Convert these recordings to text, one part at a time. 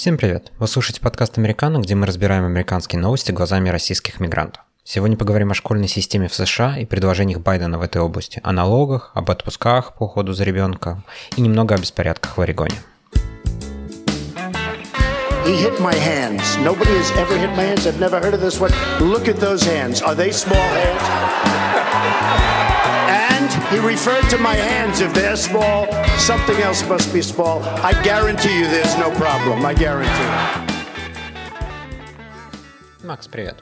Всем привет! Вы слушаете подкаст «Американо», где мы разбираем американские новости глазами российских мигрантов. Сегодня поговорим о школьной системе в США и предложениях Байдена в этой области, о налогах, об отпусках по уходу за ребенком и немного о беспорядках в Орегоне. He hit my hands. Nobody has ever hit my hands. I've never heard of this one. Look at those hands. Are they small hands? He referred to my hands. If they're small, something else must be small. I guarantee you there's no problem. I guarantee. Макс, привет.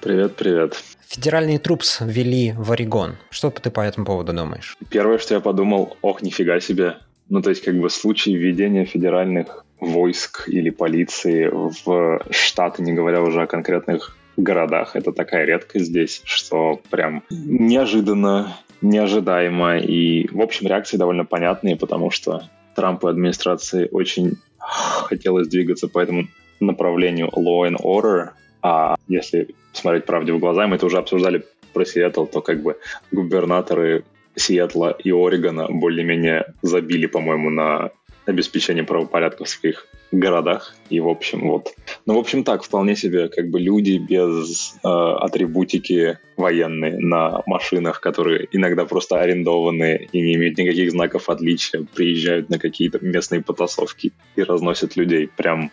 Привет, привет. Федеральные трупс ввели в Орегон. Что ты по этому поводу думаешь? Первое, что я подумал, ох, нифига себе. Ну, то есть, как бы случай введения федеральных войск или полиции в штаты, не говоря уже о конкретных городах. Это такая редкость здесь, что прям неожиданно неожидаемо. И, в общем, реакции довольно понятные, потому что Трампу и администрации очень хотелось двигаться по этому направлению law and order. А если смотреть правде в глаза, мы это уже обсуждали про Сиэтл, то как бы губернаторы Сиэтла и Орегона более-менее забили, по-моему, на обеспечение правопорядка в своих городах. И, в общем, вот. Ну, в общем, так, вполне себе, как бы люди без э, атрибутики военные на машинах, которые иногда просто арендованные и не имеют никаких знаков отличия, приезжают на какие-то местные потасовки и разносят людей. Прям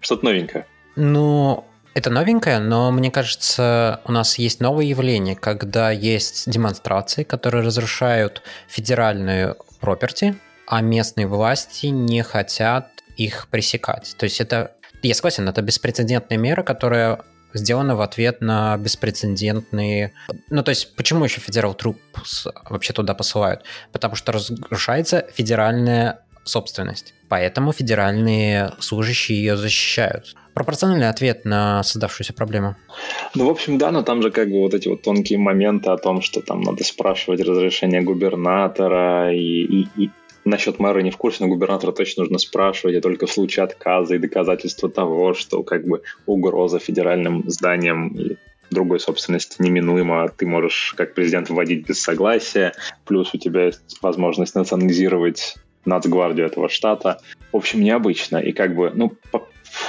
что-то новенькое. Ну, это новенькое, но мне кажется, у нас есть новое явление, когда есть демонстрации, которые разрушают федеральную property, а местные власти не хотят их пресекать. То есть это, я согласен, это беспрецедентная мера, которая сделана в ответ на беспрецедентные... Ну, то есть, почему еще федерал труп вообще туда посылают? Потому что разрушается федеральная собственность. Поэтому федеральные служащие ее защищают. Пропорциональный ответ на создавшуюся проблему. Ну, в общем, да, но там же как бы вот эти вот тонкие моменты о том, что там надо спрашивать разрешение губернатора и, и, и Насчет мэра не в курсе, но губернатора точно нужно спрашивать, и только в случае отказа и доказательства того, что как бы угроза федеральным зданиям и другой собственности неминуемо, ты можешь как президент вводить без согласия, плюс у тебя есть возможность национализировать нацгвардию этого штата. В общем, необычно. И как бы, ну,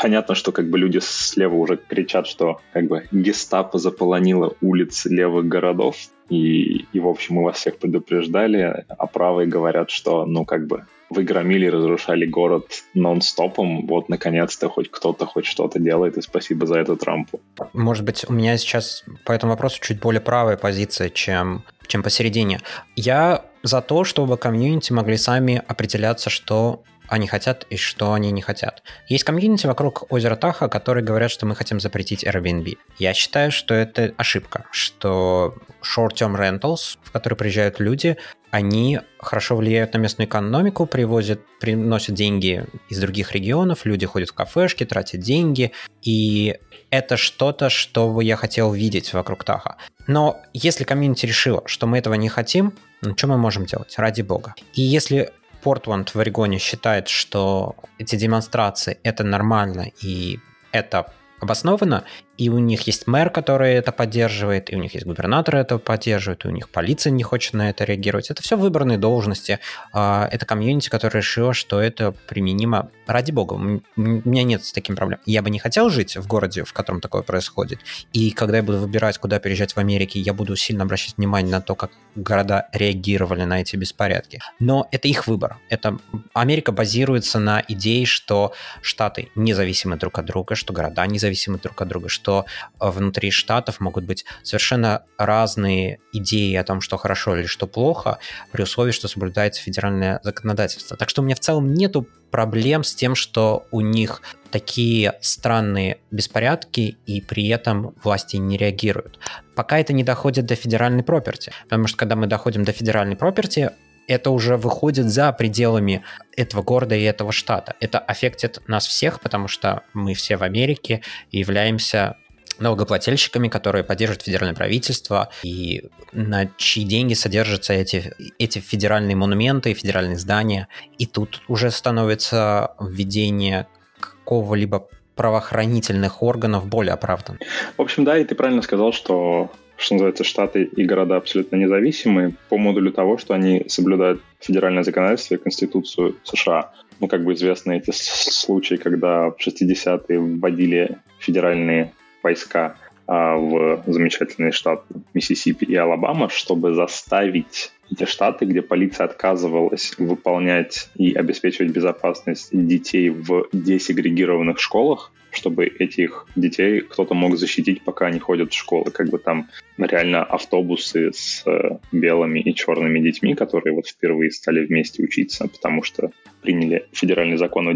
понятно, что как бы люди слева уже кричат, что как бы гестапо заполонило улицы левых городов, и, и в общем, мы вас всех предупреждали, а правые говорят, что, ну, как бы, вы громили разрушали город нон-стопом, вот, наконец-то, хоть кто-то хоть что-то делает, и спасибо за это Трампу. Может быть, у меня сейчас по этому вопросу чуть более правая позиция, чем, чем посередине. Я за то, чтобы комьюнити могли сами определяться, что они хотят и что они не хотят. Есть комьюнити вокруг озера Таха, которые говорят, что мы хотим запретить Airbnb. Я считаю, что это ошибка, что short-term rentals, в которые приезжают люди, они хорошо влияют на местную экономику, привозят, приносят деньги из других регионов, люди ходят в кафешки, тратят деньги, и это что-то, что я хотел видеть вокруг Таха. Но если комьюнити решила, что мы этого не хотим, ну, что мы можем делать? Ради бога. И если Портланд в Орегоне считает, что эти демонстрации это нормально и это обоснованно, и у них есть мэр, который это поддерживает, и у них есть губернатор, это поддерживает, и у них полиция не хочет на это реагировать. Это все выбранные должности. А, это комьюнити, которое решило, что это применимо. Ради бога, у меня нет с таким проблем. Я бы не хотел жить в городе, в котором такое происходит. И когда я буду выбирать, куда переезжать в Америке, я буду сильно обращать внимание на то, как города реагировали на эти беспорядки. Но это их выбор. Это Америка базируется на идее, что штаты независимы друг от друга, что города независимы друг от друга, что что э, внутри штатов могут быть совершенно разные идеи о том, что хорошо или что плохо, при условии, что соблюдается федеральное законодательство. Так что у меня в целом нету проблем с тем, что у них такие странные беспорядки, и при этом власти не реагируют. Пока это не доходит до федеральной проперти. Потому что когда мы доходим до федеральной проперти, это уже выходит за пределами этого города и этого штата. Это аффектит нас всех, потому что мы все в Америке являемся налогоплательщиками, которые поддерживают федеральное правительство, и на чьи деньги содержатся эти, эти федеральные монументы, федеральные здания. И тут уже становится введение какого-либо правоохранительных органов более оправдан. В общем, да, и ты правильно сказал, что что называется, штаты и города абсолютно независимые по модулю того, что они соблюдают федеральное законодательство и Конституцию США. ну, как бы известны эти случаи, когда в 60-е вводили федеральные войска а, в замечательный штат Миссисипи и Алабама, чтобы заставить эти штаты, где полиция отказывалась выполнять и обеспечивать безопасность детей в десегрегированных школах, чтобы этих детей кто-то мог защитить, пока они ходят в школы. Как бы там реально автобусы с э, белыми и черными детьми, которые вот впервые стали вместе учиться, потому что приняли федеральный закон о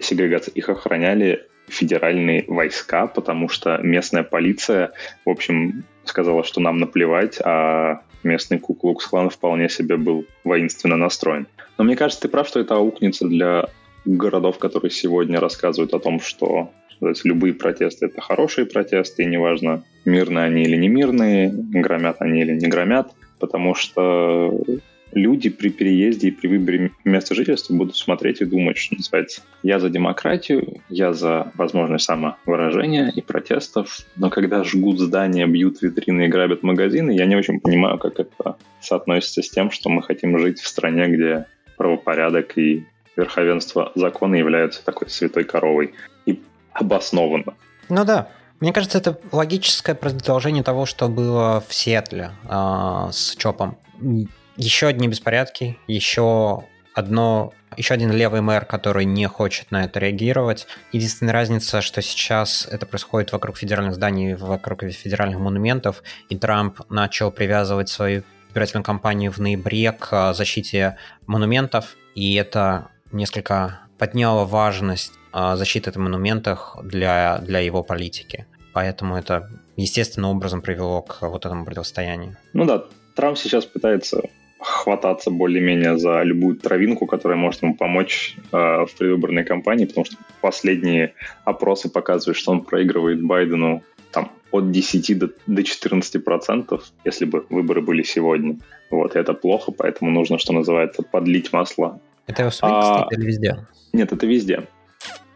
сегрегации, их охраняли федеральные войска, потому что местная полиция, в общем, сказала, что нам наплевать, а местный Куклукс-клан вполне себе был воинственно настроен. Но мне кажется, ты прав, что это аукнется для городов, которые сегодня рассказывают о том, что сказать, любые протесты — это хорошие протесты, и неважно, мирные они или не мирные, громят они или не громят, потому что люди при переезде и при выборе места жительства будут смотреть и думать, что называется, я за демократию, я за возможность самовыражения и протестов, но когда жгут здания, бьют витрины и грабят магазины, я не очень понимаю, как это соотносится с тем, что мы хотим жить в стране, где правопорядок и верховенство закона являются такой святой коровой. И обоснованно. Ну да, мне кажется, это логическое продолжение того, что было в Сиэтле э, с ЧОПом еще одни беспорядки, еще одно, еще один левый мэр, который не хочет на это реагировать. Единственная разница, что сейчас это происходит вокруг федеральных зданий, вокруг федеральных монументов, и Трамп начал привязывать свою избирательную кампанию в ноябре к защите монументов, и это несколько подняло важность а, защиты этих монументов для, для его политики. Поэтому это естественным образом привело к вот этому противостоянию. Ну да, Трамп сейчас пытается хвататься более-менее за любую травинку, которая может ему помочь э, в предвыборной кампании, потому что последние опросы показывают, что он проигрывает Байдену там от 10 до, до 14 процентов, если бы выборы были сегодня. Вот, и это плохо, поэтому нужно, что называется, подлить масло. Это в а... или везде? Нет, это везде.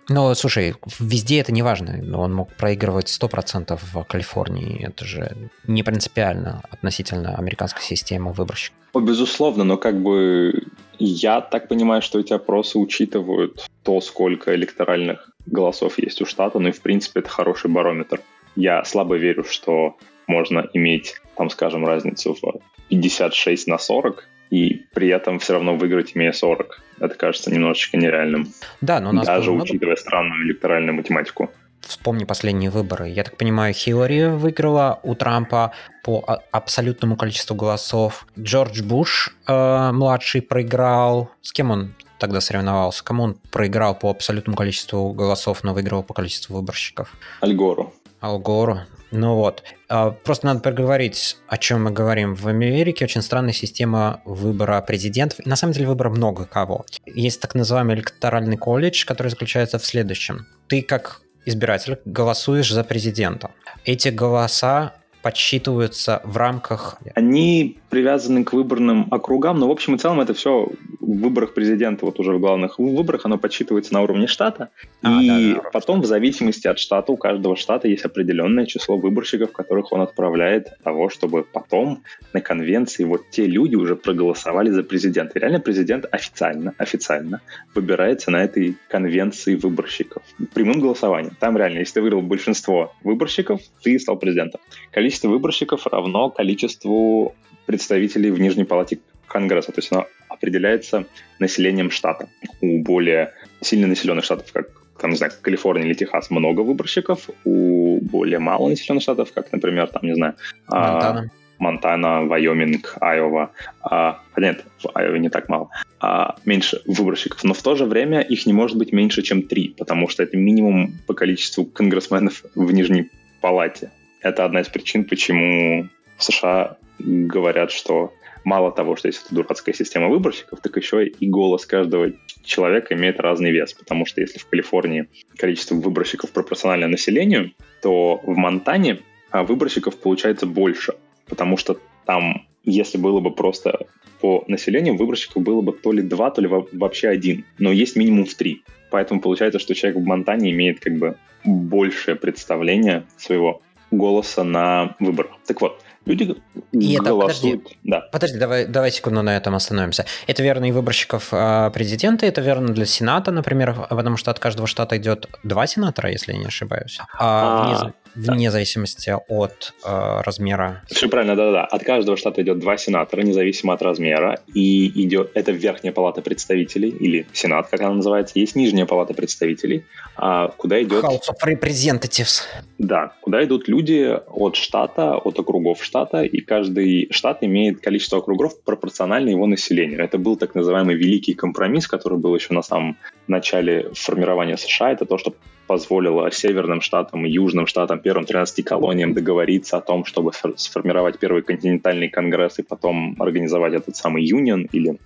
Ну, слушай, везде это не важно. Он мог проигрывать 100% в Калифорнии. Это же не принципиально относительно американской системы выборщиков. О, безусловно, но как бы я так понимаю, что эти опросы учитывают то, сколько электоральных голосов есть у штата, ну и в принципе это хороший барометр. Я слабо верю, что можно иметь, там, скажем, разницу в 56 на 40, и при этом все равно выиграть, имея 40. Это кажется немножечко нереальным. Да, но нас Даже учитывая много... странную электоральную математику. Вспомни последние выборы. Я так понимаю, Хиллари выиграла у Трампа по абсолютному количеству голосов. Джордж Буш э, младший проиграл. С кем он тогда соревновался? Кому он проиграл по абсолютному количеству голосов, но выиграл по количеству выборщиков? Альгору. Алгору. Ну вот. А, просто надо проговорить, о чем мы говорим. В Америке очень странная система выбора президентов. На самом деле выбора много кого. Есть так называемый электоральный колледж, который заключается в следующем. Ты как избиратель голосуешь за президента. Эти голоса подсчитываются в рамках... Они привязаны к выборным округам, но в общем и целом это все в выборах президента, вот уже в главных выборах, оно подсчитывается на уровне штата, а, и да, да, потом в зависимости от штата, у каждого штата есть определенное число выборщиков, которых он отправляет того, чтобы потом на конвенции вот те люди уже проголосовали за президента. И реально президент официально, официально выбирается на этой конвенции выборщиков. Прямым голосованием. Там реально, если ты выиграл большинство выборщиков, ты стал президентом. Количество выборщиков равно количеству представителей в Нижней палате Конгресса. То есть оно определяется населением штата. У более сильно населенных штатов, как там, не знаю, Калифорния или Техас, много выборщиков. У более мало населенных штатов, как, например, там, не знаю, а, Монтана, Монтана Вайоминг, Айова. А, нет, в Айове не так мало. А, меньше выборщиков. Но в то же время их не может быть меньше, чем три, потому что это минимум по количеству конгрессменов в Нижней палате. Это одна из причин, почему в США говорят, что мало того, что есть эта дурацкая система выборщиков, так еще и голос каждого человека имеет разный вес. Потому что если в Калифорнии количество выборщиков пропорционально населению, то в Монтане а, выборщиков получается больше. Потому что там, если было бы просто по населению, выборщиков было бы то ли два, то ли вообще один. Но есть минимум в три. Поэтому получается, что человек в Монтане имеет как бы большее представление своего голоса на выборах. Так вот, Люди и голосуют. Это, подожди, да. подожди давай, давай секунду на этом остановимся. Это верно и выборщиков э, президента, это верно для Сената, например, потому что от каждого штата идет два сенатора, если я не ошибаюсь. А, а, вне, вне зависимости от э, размера. Все правильно, да-да-да. От каждого штата идет два сенатора, независимо от размера. И идет это Верхняя палата представителей, или Сенат, как она называется. Есть Нижняя палата представителей, а, куда идет... House of Representatives. Да, куда идут люди от штата, от округов штата, и каждый штат имеет количество округов пропорционально его населению. Это был так называемый великий компромисс, который был еще на самом начале формирования США. Это то, что позволило северным штатам и южным штатам, первым 13 колониям договориться о том, чтобы сформировать первый континентальный конгресс и потом организовать этот самый юнион или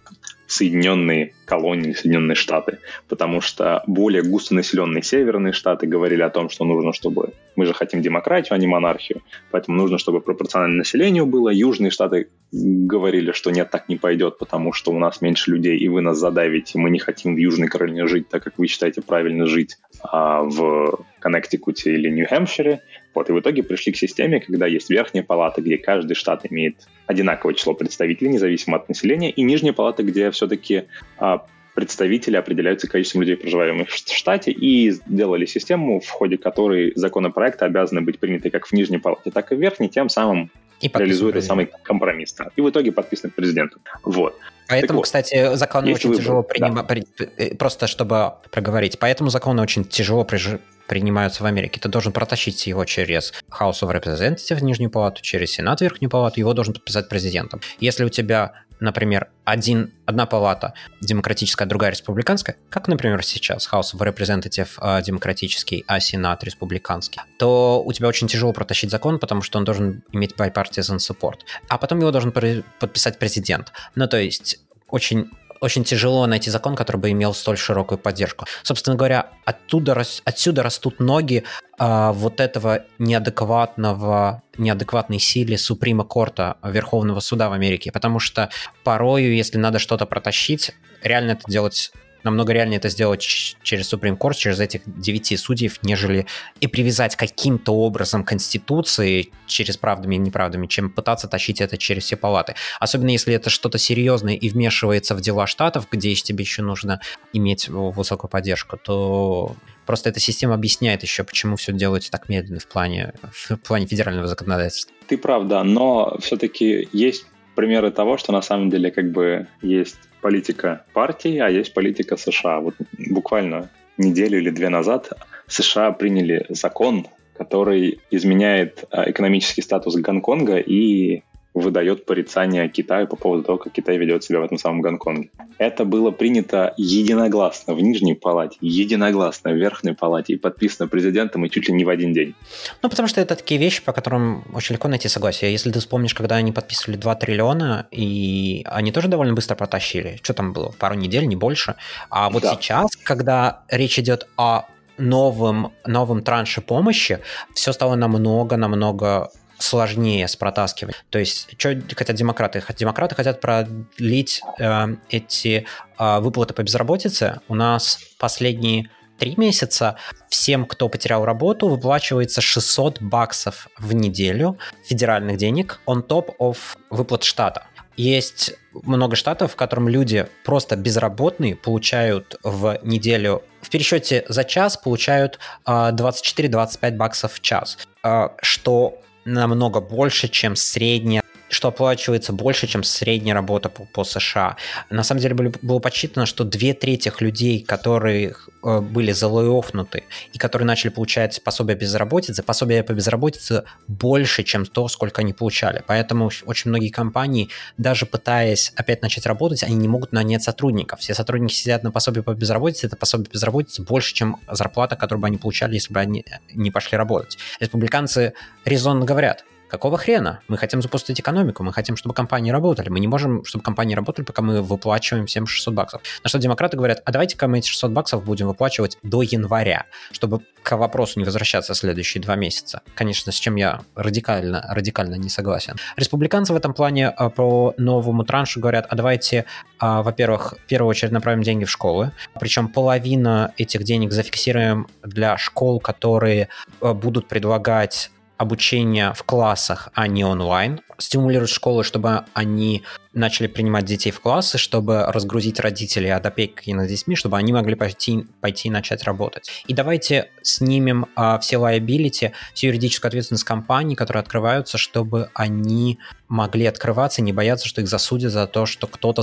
Соединенные колонии, Соединенные Штаты, потому что более густонаселенные северные штаты говорили о том, что нужно, чтобы... Мы же хотим демократию, а не монархию, поэтому нужно, чтобы пропорционально населению было. Южные штаты говорили, что нет, так не пойдет, потому что у нас меньше людей, и вы нас задавите, мы не хотим в Южной Каролине жить, так как вы считаете правильно жить а в Коннектикуте или Нью-Хэмпшире. Вот, и в итоге пришли к системе, когда есть верхняя палата, где каждый штат имеет одинаковое число представителей, независимо от населения, и нижняя палата, где все-таки а, представители определяются количеством людей, проживаемых в штате, и сделали систему, в ходе которой законопроекты обязаны быть приняты как в нижней палате, так и в верхней, тем самым и реализует этот самый компромисс. Да. И в итоге подписан президентом. Вот. Поэтому, вот, кстати, законы очень выбор, тяжело принимать, да. Э, просто чтобы проговорить, поэтому законы очень тяжело приж принимаются в Америке, ты должен протащить его через House of Representatives, Нижнюю палату, через Сенат, Верхнюю палату, его должен подписать президентом. Если у тебя например, один, одна палата демократическая, другая республиканская, как, например, сейчас House of Representatives э, демократический, а Сенат республиканский, то у тебя очень тяжело протащить закон, потому что он должен иметь bipartisan support. А потом его должен подписать президент. Ну, то есть очень очень тяжело найти закон, который бы имел столь широкую поддержку. Собственно говоря, оттуда, отсюда растут ноги а, вот этого неадекватного, неадекватной силе Суприма Корта Верховного Суда в Америке, потому что порою, если надо что-то протащить, реально это делать намного реальнее это сделать через Supreme Court, через этих девяти судьев, нежели и привязать каким-то образом Конституции через правдами и неправдами, чем пытаться тащить это через все палаты. Особенно если это что-то серьезное и вмешивается в дела штатов, где тебе еще нужно иметь высокую поддержку, то просто эта система объясняет еще, почему все делается так медленно в плане, в плане федерального законодательства. Ты прав, да, но все-таки есть примеры того, что на самом деле как бы есть политика партии, а есть политика США. Вот буквально неделю или две назад США приняли закон, который изменяет а, экономический статус Гонконга и выдает порицание Китаю по поводу того, как Китай ведет себя в этом самом Гонконге. Это было принято единогласно в Нижней палате, единогласно в Верхней палате и подписано президентом и чуть ли не в один день. Ну, потому что это такие вещи, по которым очень легко найти согласие. Если ты вспомнишь, когда они подписывали 2 триллиона, и они тоже довольно быстро протащили. Что там было? Пару недель, не больше. А вот да. сейчас, когда речь идет о новым, новом транше помощи, все стало намного-намного сложнее с протаскиванием. То есть, что хотят демократы? Демократы хотят продлить э, эти э, выплаты по безработице. У нас последние три месяца всем, кто потерял работу, выплачивается 600 баксов в неделю федеральных денег on top of выплат штата. Есть много штатов, в котором люди просто безработные получают в неделю в пересчете за час получают э, 24-25 баксов в час, э, что намного больше, чем средняя что оплачивается больше, чем средняя работа по, по США. На самом деле было, было подсчитано, что две трети людей, которые э, были залоёфнуты и которые начали получать пособие безработицы, пособие по безработице больше, чем то, сколько они получали. Поэтому очень многие компании, даже пытаясь опять начать работать, они не могут нанять сотрудников. Все сотрудники сидят на пособие по безработице, это пособие по безработице больше, чем зарплата, которую бы они получали, если бы они не пошли работать. Республиканцы резонно говорят, Какого хрена? Мы хотим запустить экономику, мы хотим, чтобы компании работали. Мы не можем, чтобы компании работали, пока мы выплачиваем всем 600 баксов. На что демократы говорят, а давайте-ка мы эти 600 баксов будем выплачивать до января, чтобы к вопросу не возвращаться следующие два месяца. Конечно, с чем я радикально, радикально не согласен. Республиканцы в этом плане а, по новому траншу говорят, а давайте, а, во-первых, в первую очередь направим деньги в школы, причем половина этих денег зафиксируем для школ, которые а, будут предлагать обучение в классах, а не онлайн, стимулируют школы, чтобы они начали принимать детей в классы, чтобы разгрузить родителей от опеки над детьми, чтобы они могли пойти, пойти и начать работать. И давайте снимем а, все liability, всю юридическую ответственность компаний, которые открываются, чтобы они могли открываться и не бояться, что их засудят за то, что кто-то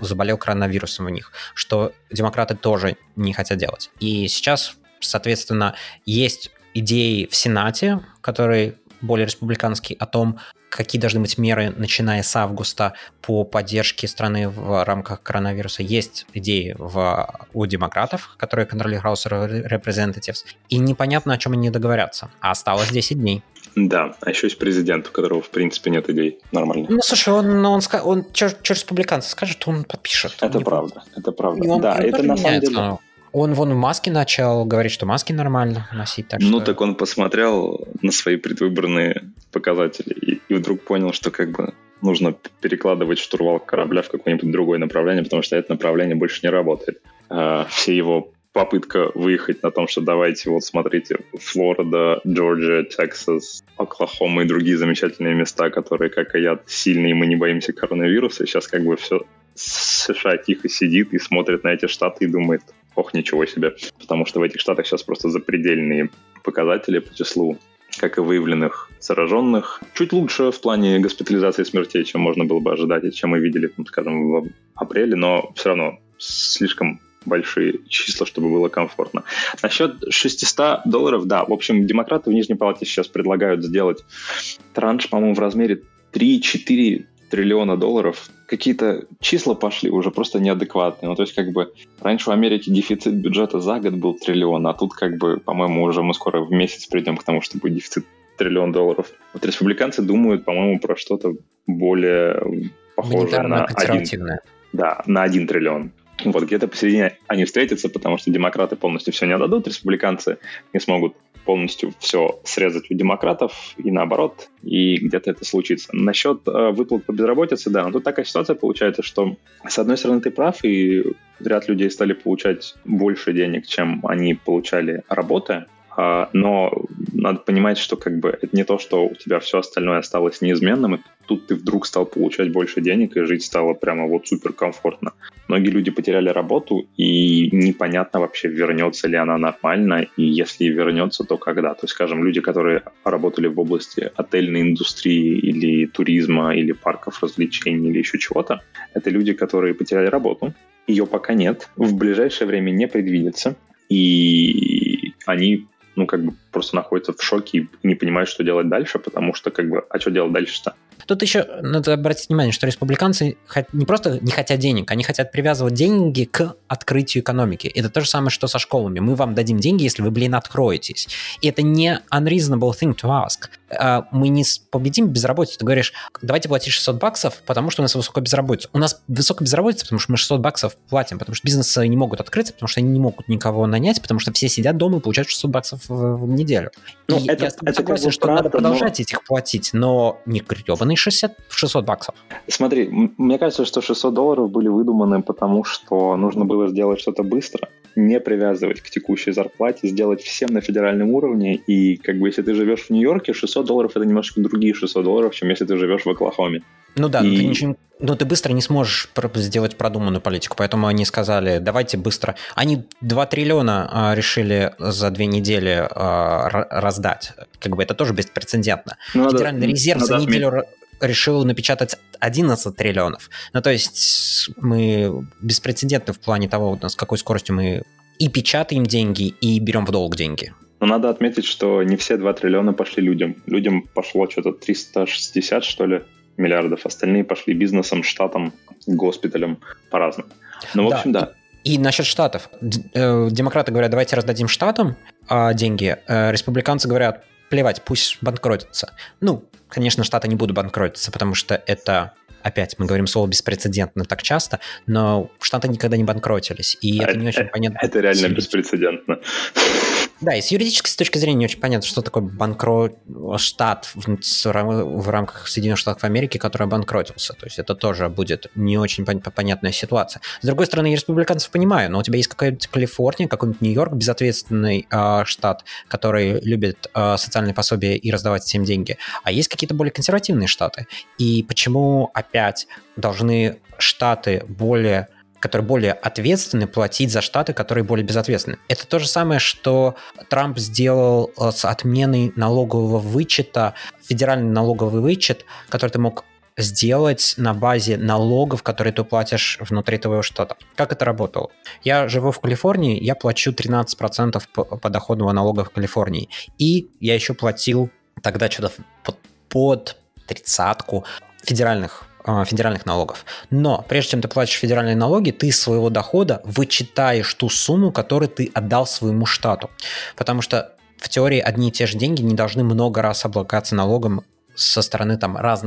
заболел коронавирусом у них, что демократы тоже не хотят делать. И сейчас, соответственно, есть идеи в Сенате, которые более республиканский, о том, какие должны быть меры, начиная с августа, по поддержке страны в рамках коронавируса. Есть идеи в, у демократов, которые контролируют House Representatives, и непонятно, о чем они договорятся. А осталось 10 дней. Да, а еще есть президент, у которого, в принципе, нет идей. Нормально. Ну, слушай, он, он, он, он что республиканцы скажет, он подпишет. Это правда, это правда. Он, да, это на самом деле... Он вон в маске начал говорить, что маски нормально носить. Так ну, что... так он посмотрел на свои предвыборные показатели и, и вдруг понял, что как бы нужно перекладывать штурвал корабля в какое-нибудь другое направление, потому что это направление больше не работает. А, все его попытка выехать на том, что давайте, вот смотрите, Флорида, Джорджия, Техас, Оклахома и другие замечательные места, которые, как и я, сильные, и мы не боимся коронавируса. Сейчас как бы все США тихо сидит и смотрит на эти штаты и думает, ох, ничего себе. Потому что в этих штатах сейчас просто запредельные показатели по числу как и выявленных зараженных. Чуть лучше в плане госпитализации смертей, чем можно было бы ожидать, и чем мы видели, ну, скажем, в апреле, но все равно слишком большие числа, чтобы было комфортно. Насчет 600 долларов, да, в общем, демократы в Нижней Палате сейчас предлагают сделать транш, по-моему, в размере 3-4 триллиона долларов, какие-то числа пошли уже просто неадекватные. Ну, то есть, как бы, раньше в Америке дефицит бюджета за год был триллион, а тут, как бы, по-моему, уже мы скоро в месяц придем к тому, что будет дефицит триллион долларов. Вот республиканцы думают, по-моему, про что-то более похожее на один, да, на один триллион. Вот где-то посередине они встретятся, потому что демократы полностью все не отдадут, республиканцы не смогут полностью все срезать у демократов и наоборот, и где-то это случится. Насчет э, выплат по безработице, да, тут такая ситуация получается, что с одной стороны ты прав, и ряд людей стали получать больше денег, чем они получали работая, но надо понимать, что как бы это не то, что у тебя все остальное осталось неизменным, и тут ты вдруг стал получать больше денег, и жить стало прямо вот супер комфортно. Многие люди потеряли работу, и непонятно вообще, вернется ли она нормально, и если вернется, то когда. То есть, скажем, люди, которые работали в области отельной индустрии или туризма, или парков развлечений, или еще чего-то, это люди, которые потеряли работу, ее пока нет, в ближайшее время не предвидится, и они ну, как бы просто находятся в шоке и не понимают, что делать дальше, потому что, как бы, а что делать дальше-то? Тут еще надо обратить внимание, что республиканцы не просто не хотят денег, они хотят привязывать деньги к открытию экономики. Это то же самое, что со школами. Мы вам дадим деньги, если вы, блин, откроетесь. И это не unreasonable thing to ask. А, мы не победим безработицу. Ты говоришь, давайте платить 600 баксов, потому что у нас высокая безработица. У нас высокая безработица, потому что мы 600 баксов платим, потому что бизнесы не могут открыться, потому что они не могут никого нанять, потому что все сидят дома и получают 600 баксов в неделю. Ну, и это, я это согласен, что правда, надо продолжать но... этих платить, но не гребаный 60, 600 баксов. Смотри, мне кажется, что 600 долларов были выдуманы, потому что нужно было сделать что-то быстро, не привязывать к текущей зарплате, сделать всем на федеральном уровне, и как бы если ты живешь в Нью-Йорке, 600 долларов это немножко другие 600 долларов, чем если ты живешь в Оклахоме. Ну да, и... но, ты ничего, но ты быстро не сможешь сделать продуманную политику, поэтому они сказали, давайте быстро. Они 2 триллиона а, решили за две недели а, раздать. Как бы это тоже беспрецедентно. Ну, Федеральный надо, резерв надо за неделю отметить. Решил напечатать 11 триллионов. Ну то есть мы беспрецедентны в плане того, с какой скоростью мы и печатаем деньги, и берем в долг деньги. Но надо отметить, что не все 2 триллиона пошли людям. Людям пошло что-то 360, что ли, миллиардов, остальные пошли бизнесом, штатам, госпиталям по-разному. Ну, в общем, да. И, и насчет штатов. Э, демократы говорят, давайте раздадим штатам а, деньги. Э, республиканцы говорят, плевать, пусть банкротятся. Ну, конечно, штаты не будут банкротиться, потому что это опять мы говорим слово беспрецедентно так часто, но штаты никогда не банкротились, и а это, это не очень понятно. Это реально беспрецедентно. Да, и с юридической точки зрения не очень понятно, что такое банкрот штат в, в рамках Соединенных Штатов Америки, который обанкротился. То есть это тоже будет не очень понятная ситуация. С другой стороны, я республиканцев понимаю, но у тебя есть какая-нибудь Калифорния, какой-нибудь Нью-Йорк, безответственный э, штат, который любит э, социальные пособия и раздавать всем деньги. А есть какие-то более консервативные штаты. И почему опять должны штаты более которые более ответственны, платить за штаты, которые более безответственны. Это то же самое, что Трамп сделал э, с отменой налогового вычета, федеральный налоговый вычет, который ты мог сделать на базе налогов, которые ты платишь внутри твоего штата. Как это работало? Я живу в Калифорнии, я плачу 13% подоходного налога в Калифорнии. И я еще платил тогда что-то под тридцатку федеральных федеральных налогов. Но прежде чем ты платишь федеральные налоги, ты из своего дохода вычитаешь ту сумму, которую ты отдал своему штату. Потому что в теории одни и те же деньги не должны много раз облагаться налогом со стороны там раз,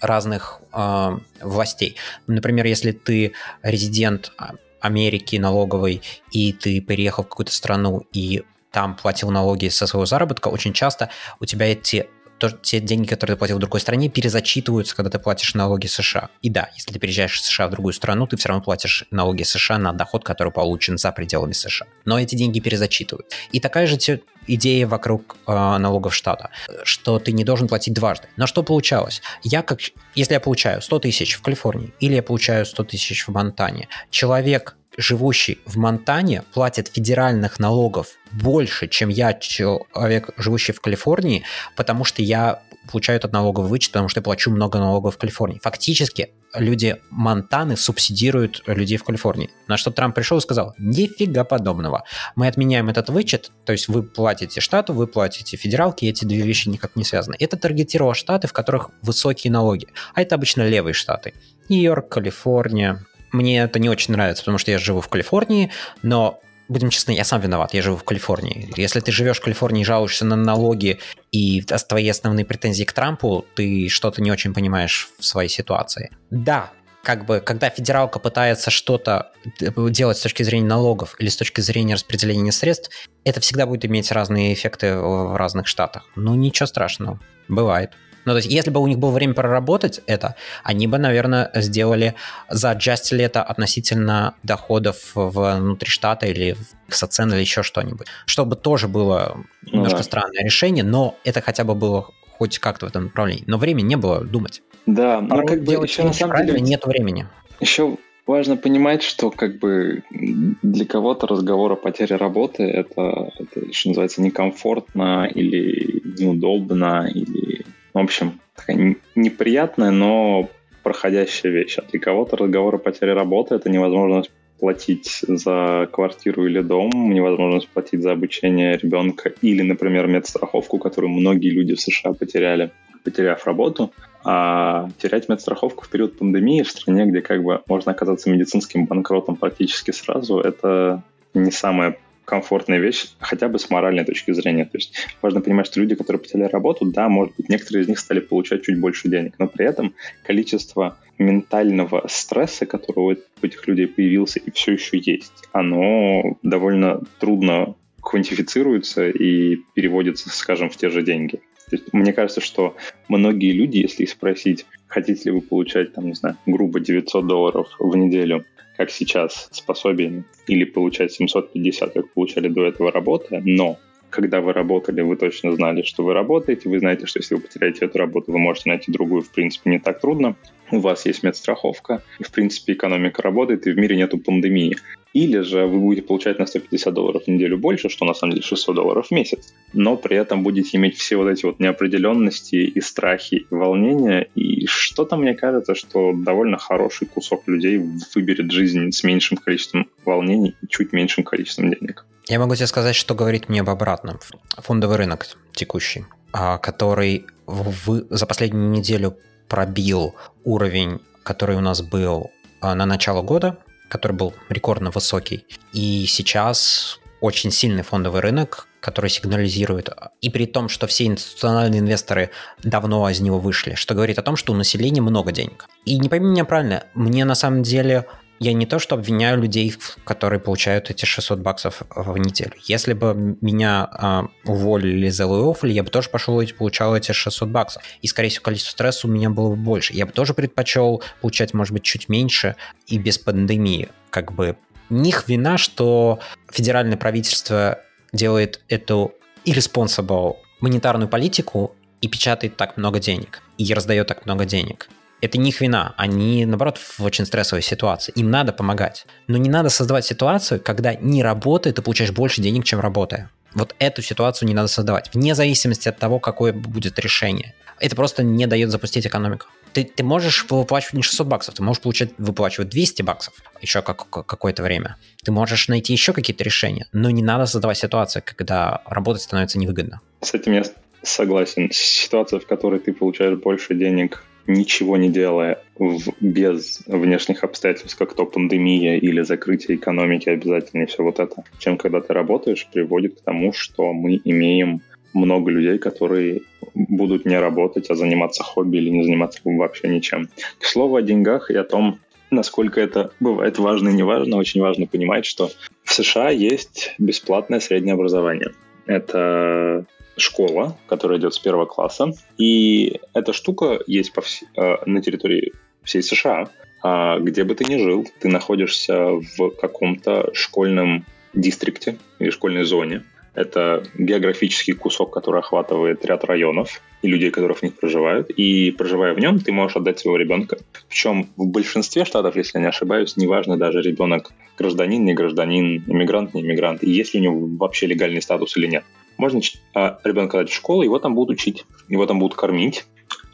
разных э, властей. Например, если ты резидент Америки налоговый, и ты переехал в какую-то страну и там платил налоги со своего заработка, очень часто у тебя эти то, те деньги, которые ты платил в другой стране, перезачитываются, когда ты платишь налоги США. И да, если ты переезжаешь из США в другую страну, ты все равно платишь налоги США на доход, который получен за пределами США. Но эти деньги перезачитывают. И такая же те, идея вокруг э, налогов штата, что ты не должен платить дважды. Но что получалось? Я как, если я получаю 100 тысяч в Калифорнии или я получаю 100 тысяч в Монтане, человек живущий в Монтане, платит федеральных налогов больше, чем я, человек, живущий в Калифорнии, потому что я получаю этот налоговый вычет, потому что я плачу много налогов в Калифорнии. Фактически люди Монтаны субсидируют людей в Калифорнии. На что Трамп пришел и сказал, нифига подобного. Мы отменяем этот вычет, то есть вы платите штату, вы платите федералке, эти две вещи никак не связаны. Это таргетировало штаты, в которых высокие налоги. А это обычно левые штаты. Нью-Йорк, Калифорния, мне это не очень нравится, потому что я живу в Калифорнии, но будем честны, я сам виноват, я живу в Калифорнии. Если ты живешь в Калифорнии жалуешься на налоги и твои основные претензии к Трампу, ты что-то не очень понимаешь в своей ситуации. Да, как бы, когда федералка пытается что-то делать с точки зрения налогов или с точки зрения распределения средств, это всегда будет иметь разные эффекты в разных штатах. Ну, ничего страшного, бывает. Ну, то есть, если бы у них было время проработать это, они бы, наверное, сделали, заджастили это относительно доходов внутри штата или соцен или еще что-нибудь. Чтобы тоже было ну, немножко да. странное решение, но это хотя бы было хоть как-то в этом направлении. Но времени не было думать. Да, но как бы еще на самом деле... Нет времени. Еще важно понимать, что как бы для кого-то разговор о потере работы это, это что называется некомфортно или неудобно или в общем, такая неприятная, но проходящая вещь. А для кого-то разговор о потере работы — это невозможность платить за квартиру или дом, невозможность платить за обучение ребенка или, например, медстраховку, которую многие люди в США потеряли, потеряв работу. А терять медстраховку в период пандемии в стране, где как бы можно оказаться медицинским банкротом практически сразу, это не самое комфортная вещь, хотя бы с моральной точки зрения. То есть важно понимать, что люди, которые потеряли работу, да, может быть, некоторые из них стали получать чуть больше денег, но при этом количество ментального стресса, который у этих людей появился и все еще есть, оно довольно трудно квантифицируется и переводится, скажем, в те же деньги. То есть, мне кажется, что многие люди, если их спросить, хотите ли вы получать, там, не знаю, грубо 900 долларов в неделю, как сейчас, способен или получать 750, как получали до этого работы, но когда вы работали, вы точно знали, что вы работаете, вы знаете, что если вы потеряете эту работу, вы можете найти другую, в принципе, не так трудно. У вас есть медстраховка, и, в принципе, экономика работает, и в мире нету пандемии. Или же вы будете получать на 150 долларов в неделю больше, что на самом деле 600 долларов в месяц, но при этом будете иметь все вот эти вот неопределенности и страхи, и волнения, и что-то мне кажется, что довольно хороший кусок людей выберет жизнь с меньшим количеством волнений и чуть меньшим количеством денег. Я могу тебе сказать, что говорит мне об обратном. Фондовый рынок текущий, а, который в, за последнюю неделю пробил уровень, который у нас был а, на начало года, который был рекордно высокий. И сейчас очень сильный фондовый рынок, который сигнализирует, и при том, что все институциональные инвесторы давно из него вышли, что говорит о том, что у населения много денег. И не пойми меня правильно, мне на самом деле я не то, что обвиняю людей, которые получают эти 600 баксов в неделю. Если бы меня а, уволили за лейофф, я бы тоже пошел и получал эти 600 баксов. И, скорее всего, количество стресса у меня было бы больше. Я бы тоже предпочел получать, может быть, чуть меньше и без пандемии. Как бы них вина, что федеральное правительство делает эту irresponsible монетарную политику и печатает так много денег, и раздает так много денег это не их вина. Они, наоборот, в очень стрессовой ситуации. Им надо помогать. Но не надо создавать ситуацию, когда не работая, ты получаешь больше денег, чем работая. Вот эту ситуацию не надо создавать, вне зависимости от того, какое будет решение. Это просто не дает запустить экономику. Ты, ты можешь выплачивать не 600 баксов, ты можешь получать, выплачивать 200 баксов еще как, какое-то время. Ты можешь найти еще какие-то решения, но не надо создавать ситуацию, когда работать становится невыгодно. С этим я согласен. Ситуация, в которой ты получаешь больше денег ничего не делая, в, без внешних обстоятельств, как то пандемия или закрытие экономики обязательно, и все вот это, чем когда ты работаешь, приводит к тому, что мы имеем много людей, которые будут не работать, а заниматься хобби или не заниматься вообще ничем. К слову о деньгах и о том, насколько это бывает важно и не важно, очень важно понимать, что в США есть бесплатное среднее образование. Это школа, которая идет с первого класса, и эта штука есть по вс... Э, на территории всей США. А где бы ты ни жил, ты находишься в каком-то школьном дистрикте или школьной зоне. Это географический кусок, который охватывает ряд районов и людей, которые в них проживают. И проживая в нем, ты можешь отдать своего ребенка. Причем в большинстве штатов, если я не ошибаюсь, неважно даже ребенок гражданин, не гражданин, иммигрант, не иммигрант, и есть ли у него вообще легальный статус или нет можно а, ребенка дать в школу, его там будут учить, его там будут кормить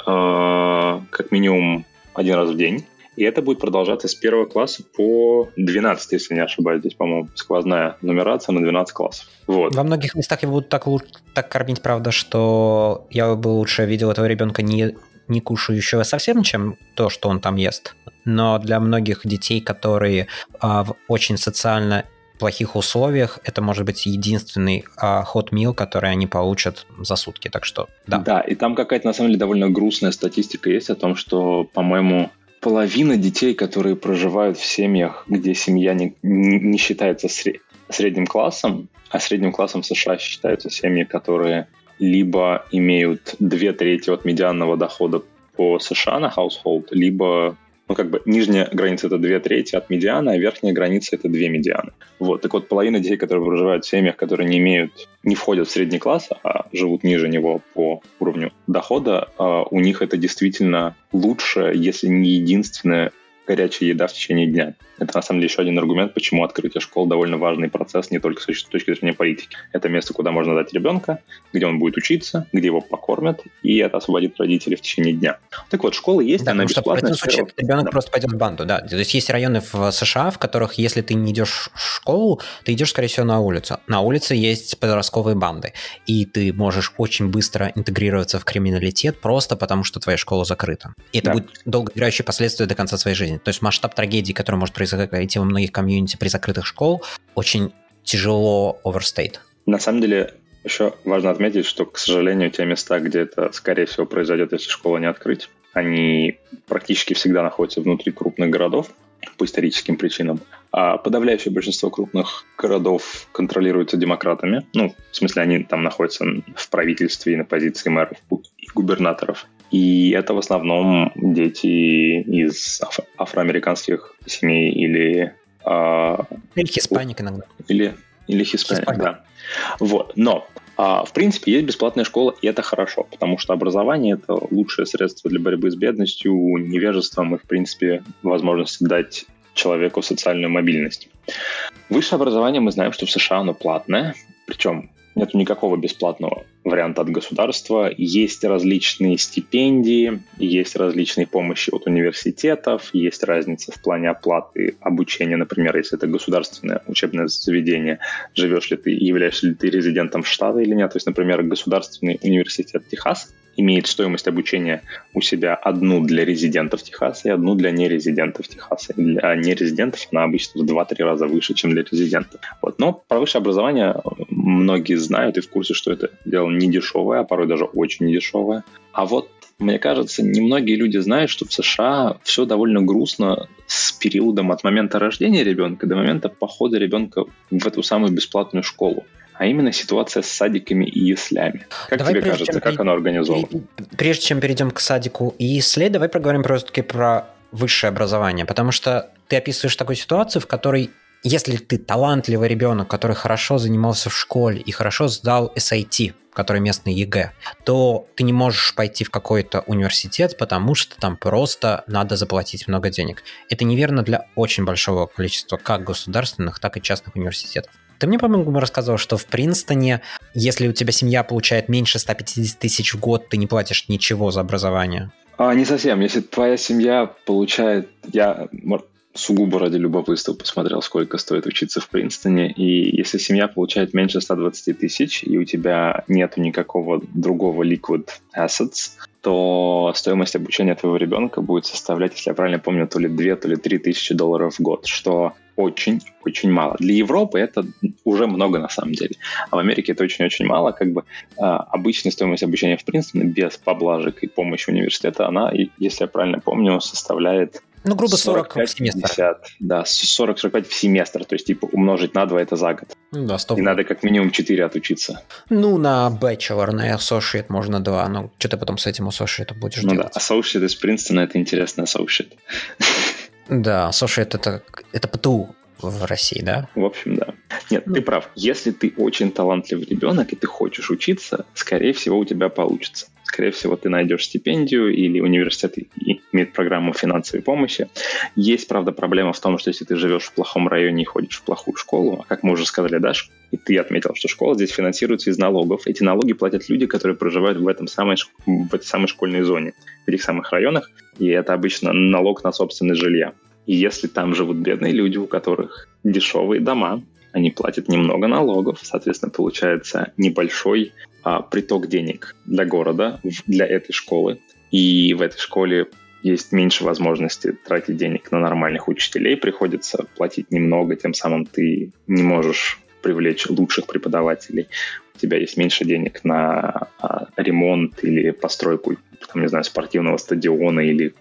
э, как минимум один раз в день. И это будет продолжаться с первого класса по 12, если не ошибаюсь. Здесь, по-моему, сквозная нумерация на 12 классов. Вот. Во многих местах его будут так, так кормить, правда, что я бы лучше видел этого ребенка не, не кушающего совсем, чем то, что он там ест. Но для многих детей, которые а, в очень социально плохих условиях это может быть единственный а, hot meal, который они получат за сутки. Так что, да. Да, и там какая-то, на самом деле, довольно грустная статистика есть о том, что, по-моему, половина детей, которые проживают в семьях, где семья не, не считается средним классом, а средним классом США считаются семьи, которые либо имеют две трети от медианного дохода по США на household, либо ну, как бы нижняя граница это две трети от медиана, а верхняя граница это две медианы. Вот, так вот, половина детей, которые проживают в семьях, которые не имеют, не входят в средний класс, а живут ниже него по уровню дохода, а, у них это действительно лучше, если не единственное горячая еда в течение дня. Это, на самом деле, еще один аргумент, почему открытие школ довольно важный процесс не только с точки зрения политики. Это место, куда можно дать ребенка, где он будет учиться, где его покормят, и это освободит родителей в течение дня. Так вот, школа есть, да, она бесплатная. В случае ребенок да. просто пойдет в банду, да. То есть есть районы в США, в которых, если ты не идешь в школу, ты идешь, скорее всего, на улицу. На улице есть подростковые банды, и ты можешь очень быстро интегрироваться в криминалитет просто потому, что твоя школа закрыта. И это да. будет долгоиграющие последствия до конца своей жизни. То есть масштаб трагедии, который может произойти во многих комьюнити при закрытых школ, очень тяжело оверстейт. На самом деле, еще важно отметить, что, к сожалению, те места, где это, скорее всего, произойдет, если школа не открыть, они практически всегда находятся внутри крупных городов по историческим причинам. А подавляющее большинство крупных городов контролируются демократами. Ну, в смысле, они там находятся в правительстве и на позиции мэров и губернаторов. И это в основном дети из аф- афроамериканских семей или... Э, или хиспаник иногда. Или, или хиспаник, хиспаник. да. Вот. Но а, в принципе, есть бесплатная школа, и это хорошо, потому что образование – это лучшее средство для борьбы с бедностью, невежеством и, в принципе, возможность дать человеку социальную мобильность. Высшее образование мы знаем, что в США оно платное, причем нет никакого бесплатного варианта от государства. Есть различные стипендии, есть различные помощи от университетов, есть разница в плане оплаты обучения. Например, если это государственное учебное заведение, живешь ли ты, являешься ли ты резидентом штата или нет. То есть, например, государственный университет Техас имеет стоимость обучения у себя одну для резидентов Техаса и одну для нерезидентов Техаса. И для нерезидентов она обычно в 2-3 раза выше, чем для резидентов. Вот. Но про высшее образование многие знают и в курсе, что это дело не дешевое, а порой даже очень недешевое. А вот мне кажется, немногие люди знают, что в США все довольно грустно с периодом от момента рождения ребенка до момента похода ребенка в эту самую бесплатную школу а именно ситуация с садиками и яслями. Как давай тебе кажется, как оно организовано? Прежде чем перейдем к садику и ясле, давай поговорим просто-таки про высшее образование, потому что ты описываешь такую ситуацию, в которой если ты талантливый ребенок, который хорошо занимался в школе и хорошо сдал SAT, который местный ЕГЭ, то ты не можешь пойти в какой-то университет, потому что там просто надо заплатить много денег. Это неверно для очень большого количества как государственных, так и частных университетов. Ты мне, по-моему, рассказывал, что в Принстоне, если у тебя семья получает меньше 150 тысяч в год, ты не платишь ничего за образование. А, не совсем. Если твоя семья получает... Я сугубо ради любопытства посмотрел, сколько стоит учиться в Принстоне. И если семья получает меньше 120 тысяч, и у тебя нет никакого другого liquid assets, то стоимость обучения твоего ребенка будет составлять, если я правильно помню, то ли 2, то ли 3 тысячи долларов в год, что очень-очень мало. Для Европы это уже много на самом деле. А в Америке это очень-очень мало. Как бы э, обычная стоимость обучения в Принстоне без поблажек и помощи университета, она, если я правильно помню, составляет ну, грубо 40 в семестр. 50, да, 40-45 в семестр. То есть, типа, умножить на 2 это за год. Ну, да, 100. И надо как минимум 4 отучиться. Ну, на bachelor, на associate можно 2. Но что ты потом с этим associate будешь ну, делать? да, associate из Принстона это интересный associate. Да, associate это, это ПТУ в России, да? В общем, да. Нет, ну. ты прав. Если ты очень талантливый ребенок и ты хочешь учиться, скорее всего, у тебя получится скорее всего, ты найдешь стипендию или университет имеет программу финансовой помощи. Есть, правда, проблема в том, что если ты живешь в плохом районе и ходишь в плохую школу, а как мы уже сказали, Даш, и ты отметил, что школа здесь финансируется из налогов. Эти налоги платят люди, которые проживают в, этом самой, в этой самой школьной зоне, в этих самых районах, и это обычно налог на собственное жилье. И если там живут бедные люди, у которых дешевые дома, они платят немного налогов, соответственно, получается небольшой а, приток денег для города, для этой школы. И в этой школе есть меньше возможности тратить денег на нормальных учителей, приходится платить немного, тем самым ты не можешь привлечь лучших преподавателей. У тебя есть меньше денег на а, ремонт или постройку, там, не знаю, спортивного стадиона или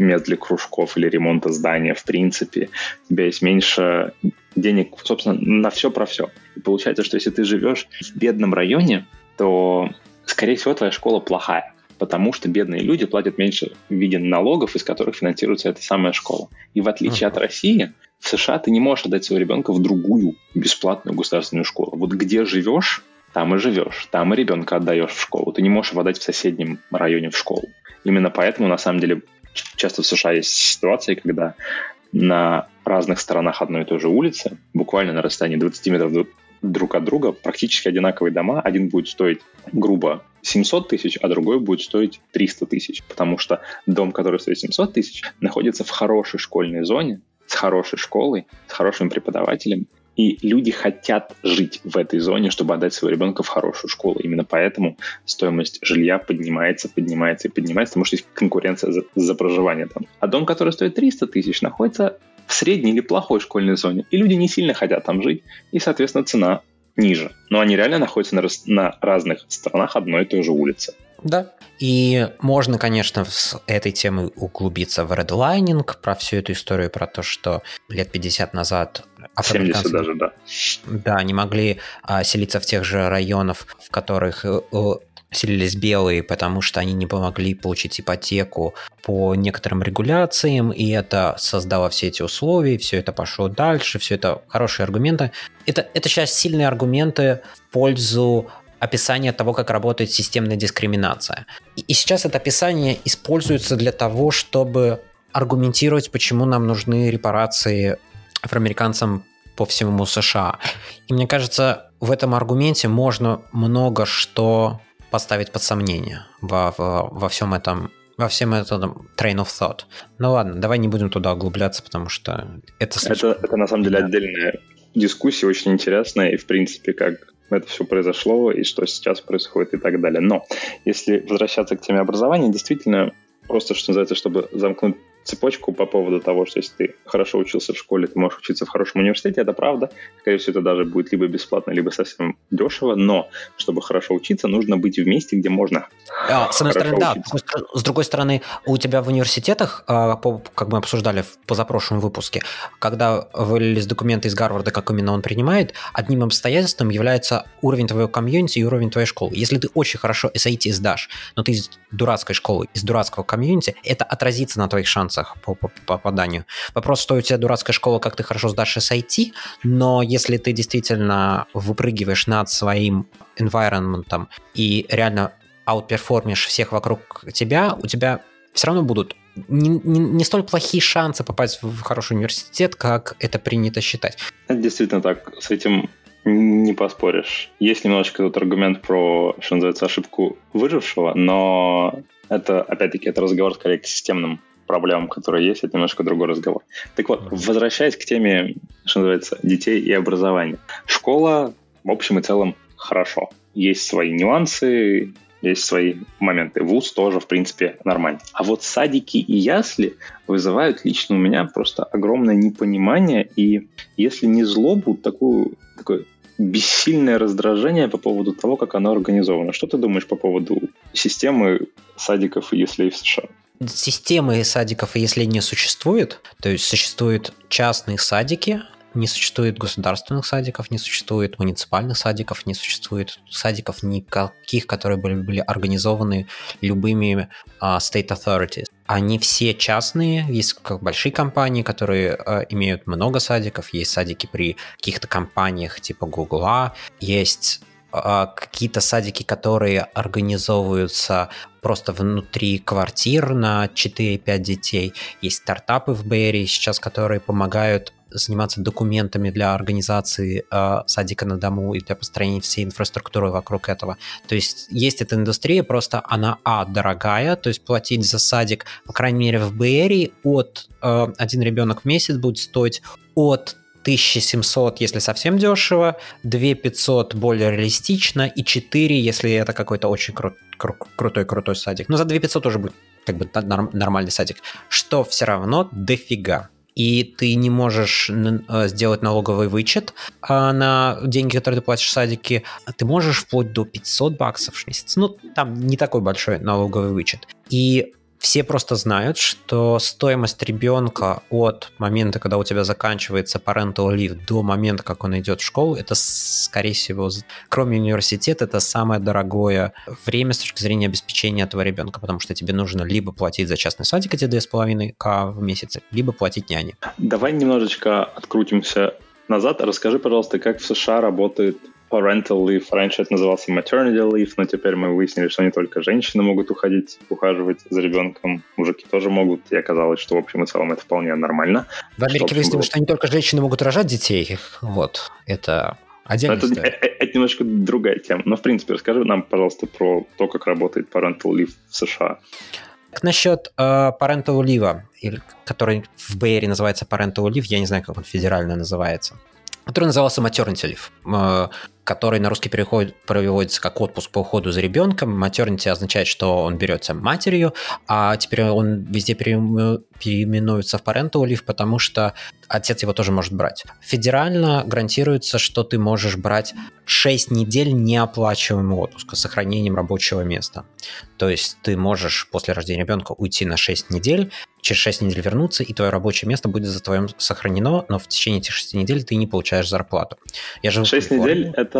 мест для кружков или ремонта здания в принципе. У тебя есть меньше денег, собственно, на все про все. И получается, что если ты живешь в бедном районе, то, скорее всего, твоя школа плохая потому что бедные люди платят меньше в виде налогов, из которых финансируется эта самая школа. И в отличие uh-huh. от России, в США ты не можешь отдать своего ребенка в другую бесплатную государственную школу. Вот где живешь, там и живешь, там и ребенка отдаешь в школу. Ты не можешь его отдать в соседнем районе в школу. Именно поэтому, на самом деле, часто в США есть ситуации, когда на разных сторонах одной и той же улицы, буквально на расстоянии 20 метров друг от друга, практически одинаковые дома. Один будет стоить грубо 700 тысяч, а другой будет стоить 300 тысяч, потому что дом, который стоит 700 тысяч, находится в хорошей школьной зоне, с хорошей школой, с хорошим преподавателем, и люди хотят жить в этой зоне, чтобы отдать своего ребенка в хорошую школу. Именно поэтому стоимость жилья поднимается, поднимается и поднимается, потому что есть конкуренция за, за проживание там. А дом, который стоит 300 тысяч, находится в средней или плохой школьной зоне. И люди не сильно хотят там жить, и, соответственно, цена ниже. Но они реально находятся на, на разных сторонах одной и той же улицы. Да. И можно, конечно, с этой темой углубиться в редлайнинг, про всю эту историю, про то, что лет 50 назад афроамериканцы... даже, да. Да, не могли а, селиться в тех же районах, в которых э, селились белые, потому что они не помогли получить ипотеку по некоторым регуляциям, и это создало все эти условия, все это пошло дальше, все это хорошие аргументы. Это, это сейчас сильные аргументы в пользу описание того, как работает системная дискриминация. И сейчас это описание используется для того, чтобы аргументировать, почему нам нужны репарации афроамериканцам по всему США. И мне кажется, в этом аргументе можно много что поставить под сомнение во, во, во всем этом во всем этом train of thought. Ну ладно, давай не будем туда углубляться, потому что это... Слишком... Это, это на самом деле отдельная дискуссия, очень интересная, и в принципе, как это все произошло и что сейчас происходит и так далее. Но если возвращаться к теме образования, действительно, просто, что называется, чтобы замкнуть цепочку по поводу того, что если ты хорошо учился в школе, ты можешь учиться в хорошем университете, это правда. Скорее всего, это даже будет либо бесплатно, либо совсем дешево, но чтобы хорошо учиться, нужно быть в месте, где можно а, С одной стороны, да. С другой стороны, у тебя в университетах, а, как мы обсуждали в позапрошлом выпуске, когда вылились документы из Гарварда, как именно он принимает, одним обстоятельством является уровень твоего комьюнити и уровень твоей школы. Если ты очень хорошо SAT сдашь, но ты из дурацкой школы, из дурацкого комьюнити, это отразится на твоих шансах по, по, по попаданию. Вопрос, что у тебя дурацкая школа, как ты хорошо сдашь SAT, но если ты действительно выпрыгиваешь над своим environment и реально аутперформишь всех вокруг тебя, у тебя все равно будут не, не, не столь плохие шансы попасть в хороший университет, как это принято считать. Это действительно так. С этим не поспоришь. Есть немножечко тут аргумент про, что называется, ошибку выжившего, но это, опять-таки, это разговор скорее к системным проблемам, которые есть, это немножко другой разговор. Так вот, возвращаясь к теме, что называется, детей и образования. Школа, в общем и целом, хорошо. Есть свои нюансы, есть свои моменты. Вуз тоже, в принципе, нормально. А вот садики и ясли вызывают лично у меня просто огромное непонимание и, если не злобу, такую, такое бессильное раздражение по поводу того, как оно организовано. Что ты думаешь по поводу системы садиков и яслей в США? Системы садиков и яслей не существует. То есть существуют частные садики, не существует государственных садиков, не существует муниципальных садиков, не существует садиков никаких, которые были, были организованы любыми uh, state authorities. Они все частные, есть как большие компании, которые uh, имеют много садиков, есть садики при каких-то компаниях типа Google, есть какие-то садики, которые организовываются просто внутри квартир на 4-5 детей. Есть стартапы в Бэйре сейчас, которые помогают заниматься документами для организации э, садика на дому и для построения всей инфраструктуры вокруг этого. То есть есть эта индустрия, просто она, а, дорогая, то есть платить за садик, по крайней мере, в БР от э, один ребенок в месяц будет стоить от 1700, если совсем дешево, 2500 более реалистично, и 4, если это какой-то очень кру- кру- крутой-крутой садик. Но за 2500 уже будет как бы нормальный садик, что все равно дофига и ты не можешь э, сделать налоговый вычет а, на деньги, которые ты платишь в садике, ты можешь вплоть до 500 баксов в месяц. Ну, там не такой большой налоговый вычет. И все просто знают, что стоимость ребенка от момента, когда у тебя заканчивается parental leave, до момента, как он идет в школу, это, скорее всего, кроме университета, это самое дорогое время с точки зрения обеспечения этого ребенка, потому что тебе нужно либо платить за частный садик эти 2,5к в месяц, либо платить няне. Давай немножечко открутимся назад. Расскажи, пожалуйста, как в США работает parental leave. Раньше это назывался maternity leave, но теперь мы выяснили, что не только женщины могут уходить, ухаживать за ребенком, мужики тоже могут, и оказалось, что в общем и целом это вполне нормально. В Америке выяснили, что не только женщины могут рожать детей, вот, это Отдельная это, это, это немножко другая тема. Но, в принципе, расскажи нам, пожалуйста, про то, как работает parental leave в США. Насчет э, parental leave, который в Бэйре называется parental leave, я не знаю, как он федерально называется который назывался maternity leave, который на русский переходит, переводится как отпуск по уходу за ребенком. Maternity означает, что он берется матерью, а теперь он везде переименуется в parental leave, потому что отец его тоже может брать. Федерально гарантируется, что ты можешь брать 6 недель неоплачиваемого отпуска с сохранением рабочего места. То есть ты можешь после рождения ребенка уйти на 6 недель, через 6 недель вернуться, и твое рабочее место будет за твоим сохранено, но в течение этих 6 недель ты не получаешь зарплату. Я живу 6 недель — это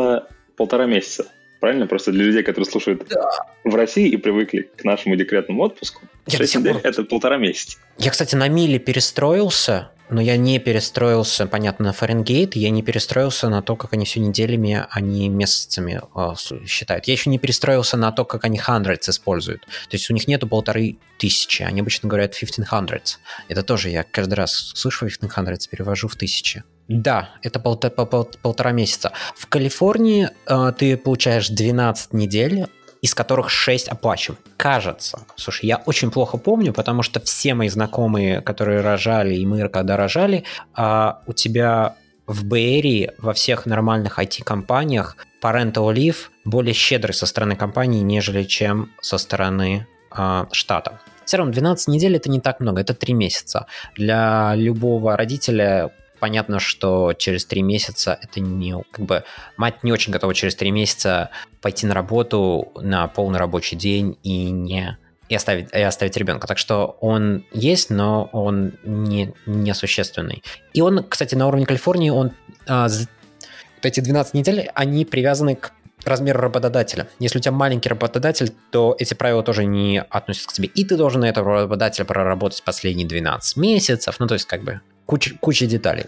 полтора месяца. Правильно? Просто для людей, которые слушают да. в России и привыкли к нашему декретному отпуску, Я 6 недель — это полтора месяца. Я, кстати, на миле перестроился, но я не перестроился, понятно, на Фаренгейт, я не перестроился на то, как они все неделями, а не месяцами э, считают. Я еще не перестроился на то, как они hundreds используют. То есть у них нету полторы тысячи, они обычно говорят 1500. Это тоже я каждый раз слышу 1500, перевожу в тысячи. Да, это пол, пол, пол, полтора месяца. В Калифорнии э, ты получаешь 12 недель из которых 6 оплачивают. Кажется. Слушай, я очень плохо помню, потому что все мои знакомые, которые рожали, и мы когда рожали, а, у тебя в Бэйри во всех нормальных IT-компаниях parental leave более щедрый со стороны компании, нежели чем со стороны а, штата. все равно 12 недель это не так много, это 3 месяца. Для любого родителя понятно, что через три месяца это не... Как бы мать не очень готова через три месяца пойти на работу на полный рабочий день и не и оставить, и оставить ребенка. Так что он есть, но он не, не существенный. И он, кстати, на уровне Калифорнии, он а, вот эти 12 недель, они привязаны к размеру работодателя. Если у тебя маленький работодатель, то эти правила тоже не относятся к тебе. И ты должен на этого работодателя проработать последние 12 месяцев. Ну, то есть, как бы, куча, куча деталей.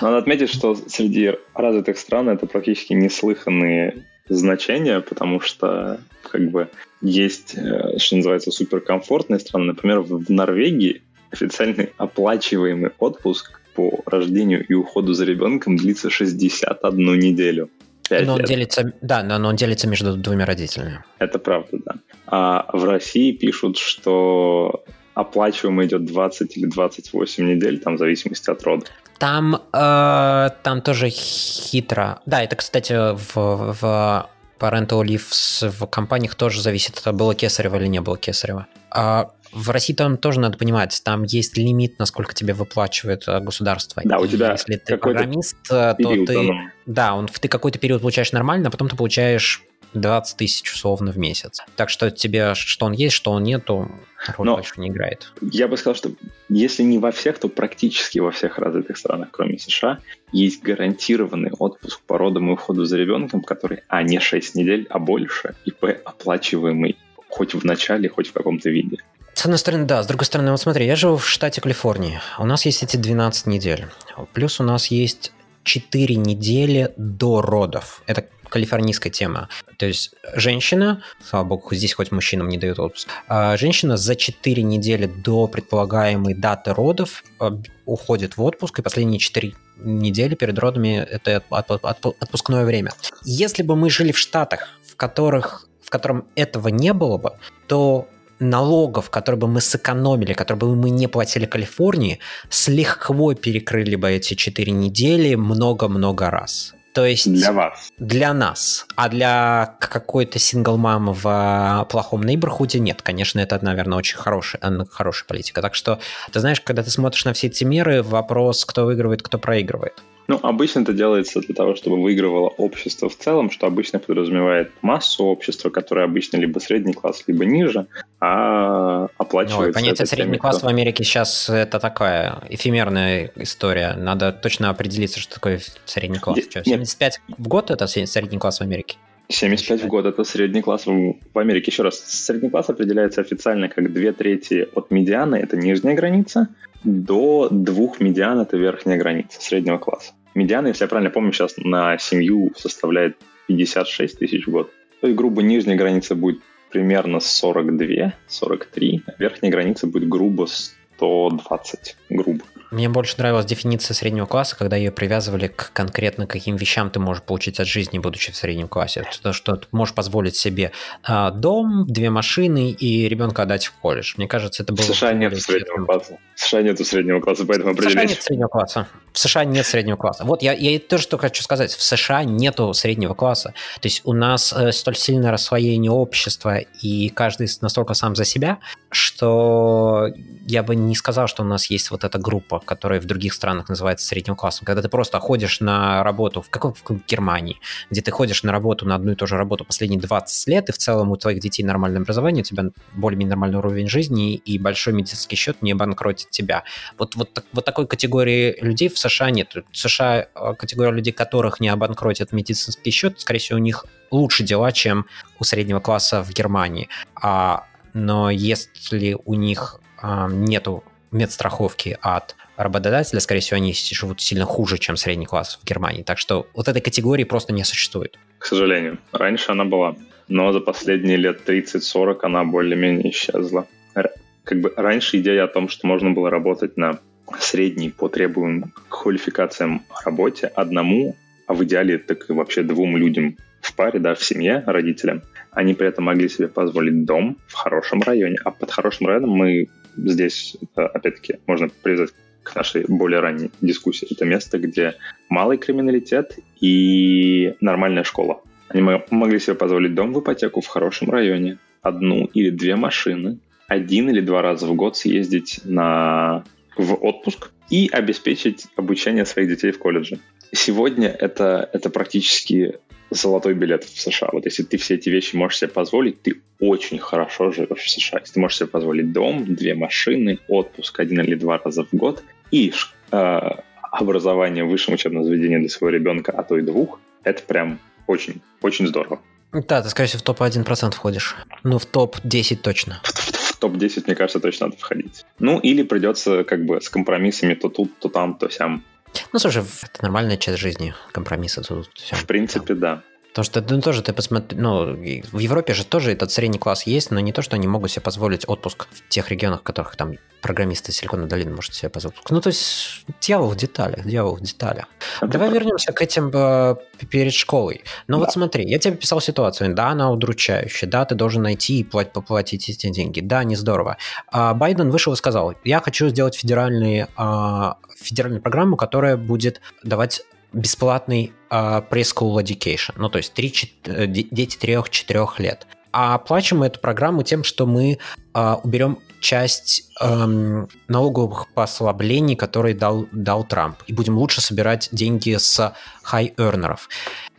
Надо отметить, что среди развитых стран это практически неслыханные значения, потому что как бы есть, э, что называется, суперкомфортные страны. Например, в Норвегии официальный оплачиваемый отпуск по рождению и уходу за ребенком длится 61 неделю. Но он лет. делится, да, но он делится между двумя родителями. Это правда, да. А в России пишут, что оплачиваемо идет 20 или 28 недель, там в зависимости от рода. Там, э, там тоже хитро. Да, это, кстати, в, в parental leave в компаниях тоже зависит, это было кесарево или не было кесарево. А в России там тоже надо понимать, там есть лимит, насколько тебе выплачивает э, государство. Да, у тебя Если ты программист, э, то ты... Да, он, ты какой-то период получаешь нормально, а потом ты получаешь 20 тысяч условно в месяц. Так что тебе, что он есть, что он нету, роль Но больше не играет. Я бы сказал, что если не во всех, то практически во всех развитых странах, кроме США, есть гарантированный отпуск по родам и уходу за ребенком, который, а, не 6 недель, а больше, и, б, оплачиваемый хоть в начале, хоть в каком-то виде. С одной стороны, да. С другой стороны, вот смотри, я живу в штате Калифорния. У нас есть эти 12 недель. Плюс у нас есть 4 недели до родов. Это калифорнийская тема. То есть женщина, слава богу, здесь хоть мужчинам не дают отпуск, а женщина за 4 недели до предполагаемой даты родов а, уходит в отпуск, и последние 4 недели перед родами это отпускное время. Если бы мы жили в штатах, в которых в котором этого не было бы, то налогов, которые бы мы сэкономили, которые бы мы не платили Калифорнии, с лихвой перекрыли бы эти 4 недели много-много раз. То есть... Для вас. Для нас. А для какой-то сингл-мамы в а, плохом нейборхуде нет. Конечно, это, наверное, очень хорошая, хорошая политика. Так что, ты знаешь, когда ты смотришь на все эти меры, вопрос, кто выигрывает, кто проигрывает. Ну, обычно это делается для того, чтобы выигрывало общество в целом, что обычно подразумевает массу общества, которое обычно либо средний класс, либо ниже, а оплачивается... Ну, понятие средний класс кто... в Америке сейчас это такая эфемерная история. Надо точно определиться, что такое средний класс. Что, 75 Нет. в год это средний класс в Америке? 75 в год это средний класс в Америке. Еще раз, средний класс определяется официально как две трети от медианы, это нижняя граница, до двух медиан это верхняя граница среднего класса. Медиана, если я правильно помню, сейчас на семью составляет 56 тысяч в год. То есть, грубо, нижняя граница будет примерно 42, 43, а верхняя граница будет грубо 120, грубо. Мне больше нравилась дефиниция среднего класса, когда ее привязывали к конкретно каким вещам ты можешь получить от жизни, будучи в среднем классе. То, что ты можешь позволить себе а, дом, две машины и ребенка отдать в колледж. Мне кажется, это было... В США нет среднего класса. В США нет среднего класса, поэтому определить. В США нет среднего класса. В США нет среднего класса. Вот я, я тоже что хочу сказать. В США нету среднего класса. То есть у нас э, столь сильное рассвоение общества, и каждый настолько сам за себя, что я бы не сказал, что у нас есть вот эта группа, которая в других странах называется средним классом. Когда ты просто ходишь на работу в, какой, в Германии, где ты ходишь на работу, на одну и ту же работу последние 20 лет, и в целом у твоих детей нормальное образование, у тебя более-менее нормальный уровень жизни, и большой медицинский счет не банкротит тебя. Вот, вот, вот такой категории людей в США нет. В США э, категория людей, которых не обанкротят медицинский счет, скорее всего, у них лучше дела, чем у среднего класса в Германии. А, но если у них а, нету медстраховки от работодателя, скорее всего, они живут сильно хуже, чем средний класс в Германии. Так что вот этой категории просто не существует. К сожалению. Раньше она была, но за последние лет 30-40 она более-менее исчезла. Как бы раньше идея о том, что можно было работать на средней по требуемым квалификациям работе одному, а в идеале так и вообще двум людям в паре, да, в семье, родителям, они при этом могли себе позволить дом в хорошем районе. А под хорошим районом мы здесь, опять-таки, можно привязать к нашей более ранней дискуссии. Это место, где малый криминалитет и нормальная школа. Они могли себе позволить дом в ипотеку в хорошем районе, одну или две машины, один или два раза в год съездить на, в отпуск и обеспечить обучение своих детей в колледже. Сегодня это, это практически золотой билет в США. Вот если ты все эти вещи можешь себе позволить, ты очень хорошо живешь в США. Если ты можешь себе позволить дом, две машины, отпуск один или два раза в год и э, образование в высшем учебном заведении для своего ребенка, а то и двух, это прям очень, очень здорово. Да, ты, скорее всего, в топ-1% входишь. Ну, в топ-10 точно. В, в, топ-10, мне кажется, точно надо входить. Ну, или придется как бы с компромиссами то тут, то там, то сям ну, слушай, это нормальная часть жизни, компромиссы тут. Все. В принципе, да. Потому что ну, тоже ты посмотри, ну, в Европе же тоже этот средний класс есть, но не то, что они могут себе позволить отпуск в тех регионах, в которых там программисты Силиконовой долины может себе позволить. Ну, то есть дьявол в деталях, дьявол в деталях. Это Давай правда. вернемся к этим э, перед школой. Ну, да. вот смотри, я тебе писал ситуацию, да, она удручающая, да, ты должен найти и платить, поплатить эти деньги, да, не здорово. А Байден вышел и сказал, я хочу сделать федеральный, а, федеральную программу, которая будет давать бесплатный uh, preschool education, ну то есть 3, 4, дети 3-4 лет. А оплачиваем мы эту программу тем, что мы uh, уберем часть эм, налоговых послаблений, которые дал, дал Трамп, и будем лучше собирать деньги с high-earnerов.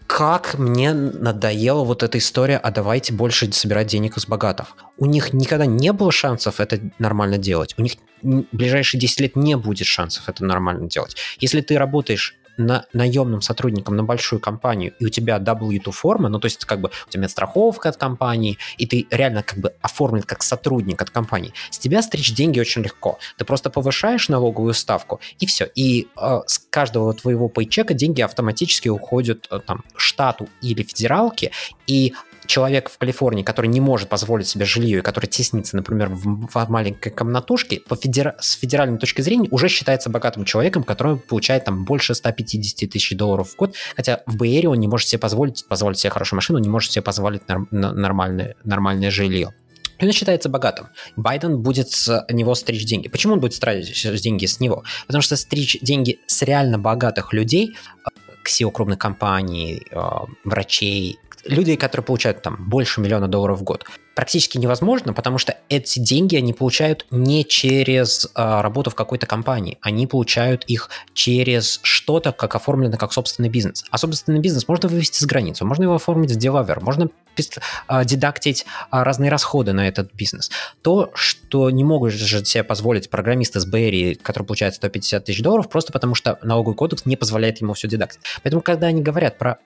Как мне надоела вот эта история, а давайте больше собирать денег из богатых. У них никогда не было шансов это нормально делать. У них в ближайшие 10 лет не будет шансов это нормально делать. Если ты работаешь на, наемным сотрудником на большую компанию, и у тебя W2 форма, ну, то есть как бы у тебя страховка от компании, и ты реально как бы оформлен как сотрудник от компании, с тебя стричь деньги очень легко. Ты просто повышаешь налоговую ставку, и все. И э, с каждого твоего пейчека деньги автоматически уходят э, там штату или федералке, и человек в Калифорнии, который не может позволить себе жилье и который теснится, например, в, в маленькой комнатушке, по федера... с федеральной точки зрения уже считается богатым человеком, который получает там больше 150 тысяч долларов в год, хотя в Бэйре он не может себе позволить, позволить себе хорошую машину, не может себе позволить норм... нормальное, нормальное жилье. Он считается богатым. Байден будет с него стричь деньги. Почему он будет стричь деньги с него? Потому что стричь деньги с реально богатых людей, э, к SEO крупных компаний, э, врачей, люди, которые получают там больше миллиона долларов в год, практически невозможно, потому что эти деньги они получают не через э, работу в какой-то компании, они получают их через что-то, как оформлено как собственный бизнес. А собственный бизнес можно вывести с границы, можно его оформить в Делавер, можно э, дедактить э, разные расходы на этот бизнес. То, что не могут же себе позволить программисты с Берри, который получает 150 тысяч долларов, просто потому что налоговый кодекс не позволяет ему все дедактить. Поэтому, когда они говорят про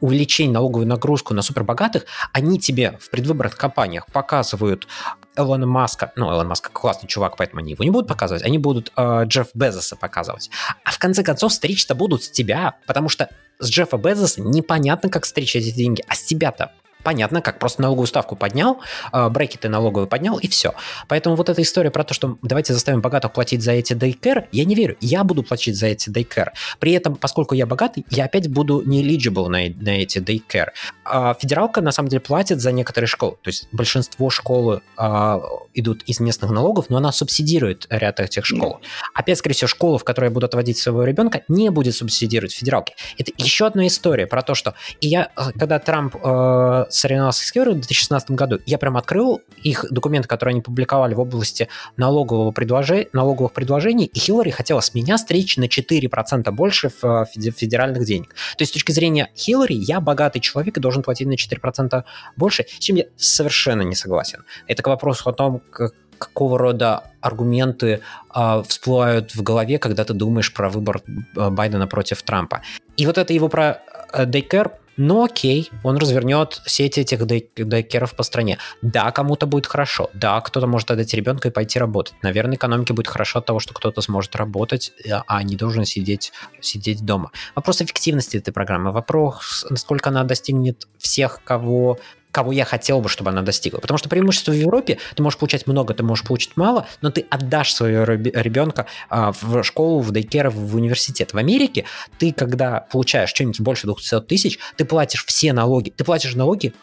увеличение налоговой нагрузку на супербогатых, они тебе в предвыборных компаниях показывают Элона Маска, ну, Элон Маск классный чувак, поэтому они его не будут показывать, они будут э, Джефф Безоса показывать. А в конце концов стричь-то будут с тебя, потому что с Джеффа Безоса непонятно, как стричь эти деньги, а с тебя-то понятно, как просто налоговую ставку поднял, э, брекеты налоговые поднял, и все. Поэтому вот эта история про то, что давайте заставим богатых платить за эти дейкер, я не верю. Я буду платить за эти дейкер. При этом, поскольку я богатый, я опять буду не eligible на, на эти дейкер. А федералка, на самом деле, платит за некоторые школы. То есть большинство школы а, идут из местных налогов, но она субсидирует ряд этих школ. Опять, скорее всего, школа, в которой будут отводить своего ребенка, не будет субсидировать федералки. Это еще одна история про то, что... И я, когда Трамп э, соревновался с Хиллари в 2016 году, я прям открыл их документы, которые они публиковали в области налогового предложения, налоговых предложений, и Хиллари хотела с меня стричь на 4% больше федеральных денег. То есть с точки зрения Хиллари, я богатый человек и должен платить на 4% больше, с чем я совершенно не согласен. Это к вопросу о том, как какого рода аргументы э, всплывают в голове, когда ты думаешь про выбор Байдена против Трампа. И вот это его про э, Дейкер ну окей, он развернет сеть этих дейкеров по стране. Да, кому-то будет хорошо. Да, кто-то может отдать ребенка и пойти работать. Наверное, экономике будет хорошо от того, что кто-то сможет работать, э, а не должен сидеть, сидеть дома. Вопрос эффективности этой программы, вопрос, насколько она достигнет всех, кого кого я хотел бы, чтобы она достигла. Потому что преимущество в Европе, ты можешь получать много, ты можешь получить мало, но ты отдашь своего ребенка а, в школу, в дейкер, в университет. В Америке ты, когда получаешь что-нибудь больше 200 тысяч, ты платишь все налоги. Ты платишь налоги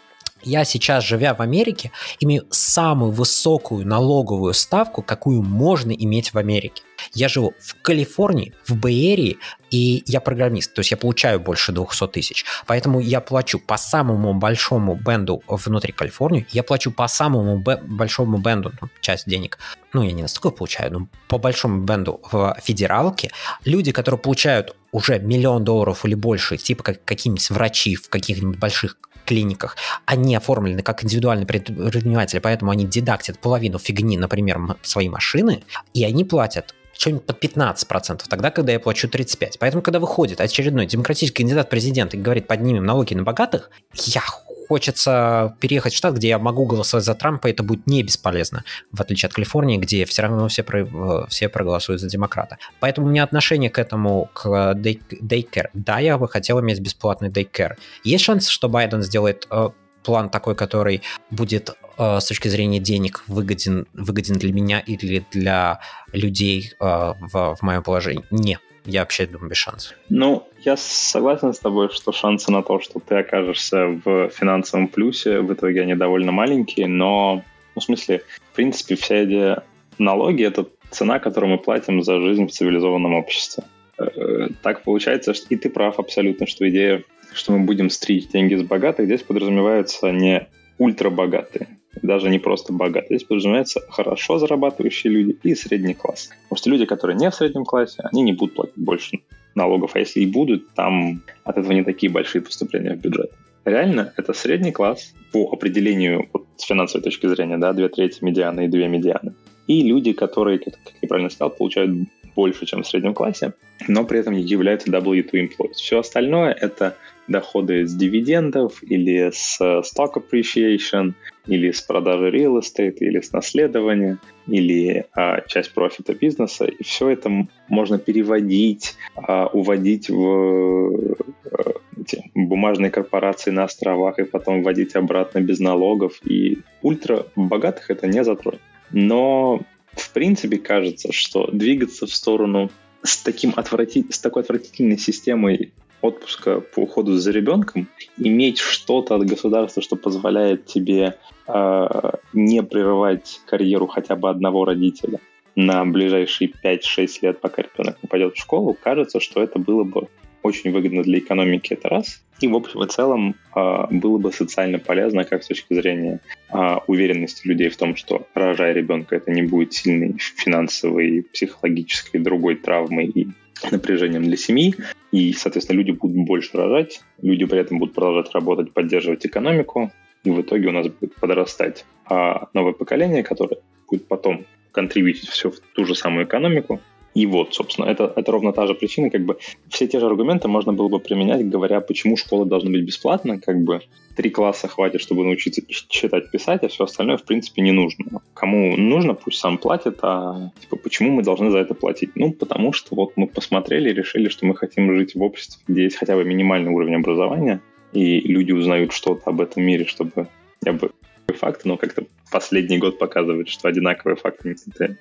я сейчас, живя в Америке, имею самую высокую налоговую ставку, какую можно иметь в Америке. Я живу в Калифорнии, в Бэйерии, и я программист, то есть я получаю больше 200 тысяч. Поэтому я плачу по самому большому бенду внутри Калифорнии, я плачу по самому большому бенду, ну, часть денег, ну, я не настолько получаю, но по большому бенду в федералке. Люди, которые получают уже миллион долларов или больше, типа как какие-нибудь врачи в каких-нибудь больших клиниках, они оформлены как индивидуальные предприниматели, поэтому они дедактят половину фигни, например, своей машины, и они платят что-нибудь под 15%, тогда, когда я плачу 35%. Поэтому, когда выходит очередной демократический кандидат президента и говорит, поднимем налоги на богатых, я хочется переехать в штат, где я могу голосовать за Трампа, это будет не бесполезно, в отличие от Калифорнии, где все равно все, про, все проголосуют за демократа. Поэтому у меня отношение к этому, к дейкер. Да, я бы хотел иметь бесплатный дейкер. Есть шанс, что Байден сделает э, план такой, который будет э, с точки зрения денег выгоден, выгоден для меня или для людей э, в, в моем положении? Нет. Я вообще думаю, без шансов. Ну, я согласен с тобой, что шансы на то, что ты окажешься в финансовом плюсе, в итоге они довольно маленькие, но, ну, в смысле, в принципе, вся идея налоги — это цена, которую мы платим за жизнь в цивилизованном обществе. Э, так получается, что и ты прав абсолютно, что идея что мы будем стричь деньги с богатых, здесь подразумеваются не ультрабогатые, даже не просто богатые. Здесь подразумевается хорошо зарабатывающие люди и средний класс. Потому что люди, которые не в среднем классе, они не будут платить больше налогов, а если и будут, там от этого не такие большие поступления в бюджет. Реально, это средний класс по определению вот, с финансовой точки зрения, да, две трети медианы и две медианы. И люди, которые, как я правильно сказал, получают больше, чем в среднем классе, но при этом не являются W2 employees. Все остальное — это доходы с дивидендов или с stock appreciation, или с продажи real estate, или с наследования, или а, часть профита бизнеса. И все это можно переводить, а, уводить в а, эти бумажные корпорации на островах и потом вводить обратно без налогов. И ультра богатых это не затронет. Но в принципе кажется, что двигаться в сторону с, таким отврати... с такой отвратительной системой отпуска по уходу за ребенком, иметь что-то от государства, что позволяет тебе э, не прерывать карьеру хотя бы одного родителя на ближайшие 5-6 лет, пока ребенок не пойдет в школу, кажется, что это было бы очень выгодно для экономики, это раз. И в общем и целом э, было бы социально полезно как с точки зрения э, уверенности людей в том, что рожая ребенка, это не будет сильной финансовой, психологической, другой травмой и напряжением для семьи, и, соответственно, люди будут больше рожать, люди при этом будут продолжать работать, поддерживать экономику, и в итоге у нас будет подрастать а новое поколение, которое будет потом контрибьютить все в ту же самую экономику, и вот, собственно, это, это ровно та же причина, как бы все те же аргументы можно было бы применять, говоря, почему школа должна быть бесплатна, как бы три класса хватит, чтобы научиться читать, писать, а все остальное, в принципе, не нужно. Кому нужно, пусть сам платит, а типа, почему мы должны за это платить? Ну, потому что вот мы посмотрели и решили, что мы хотим жить в обществе, где есть хотя бы минимальный уровень образования, и люди узнают что-то об этом мире, чтобы я бы факты, но как-то последний год показывает, что одинаковые факты это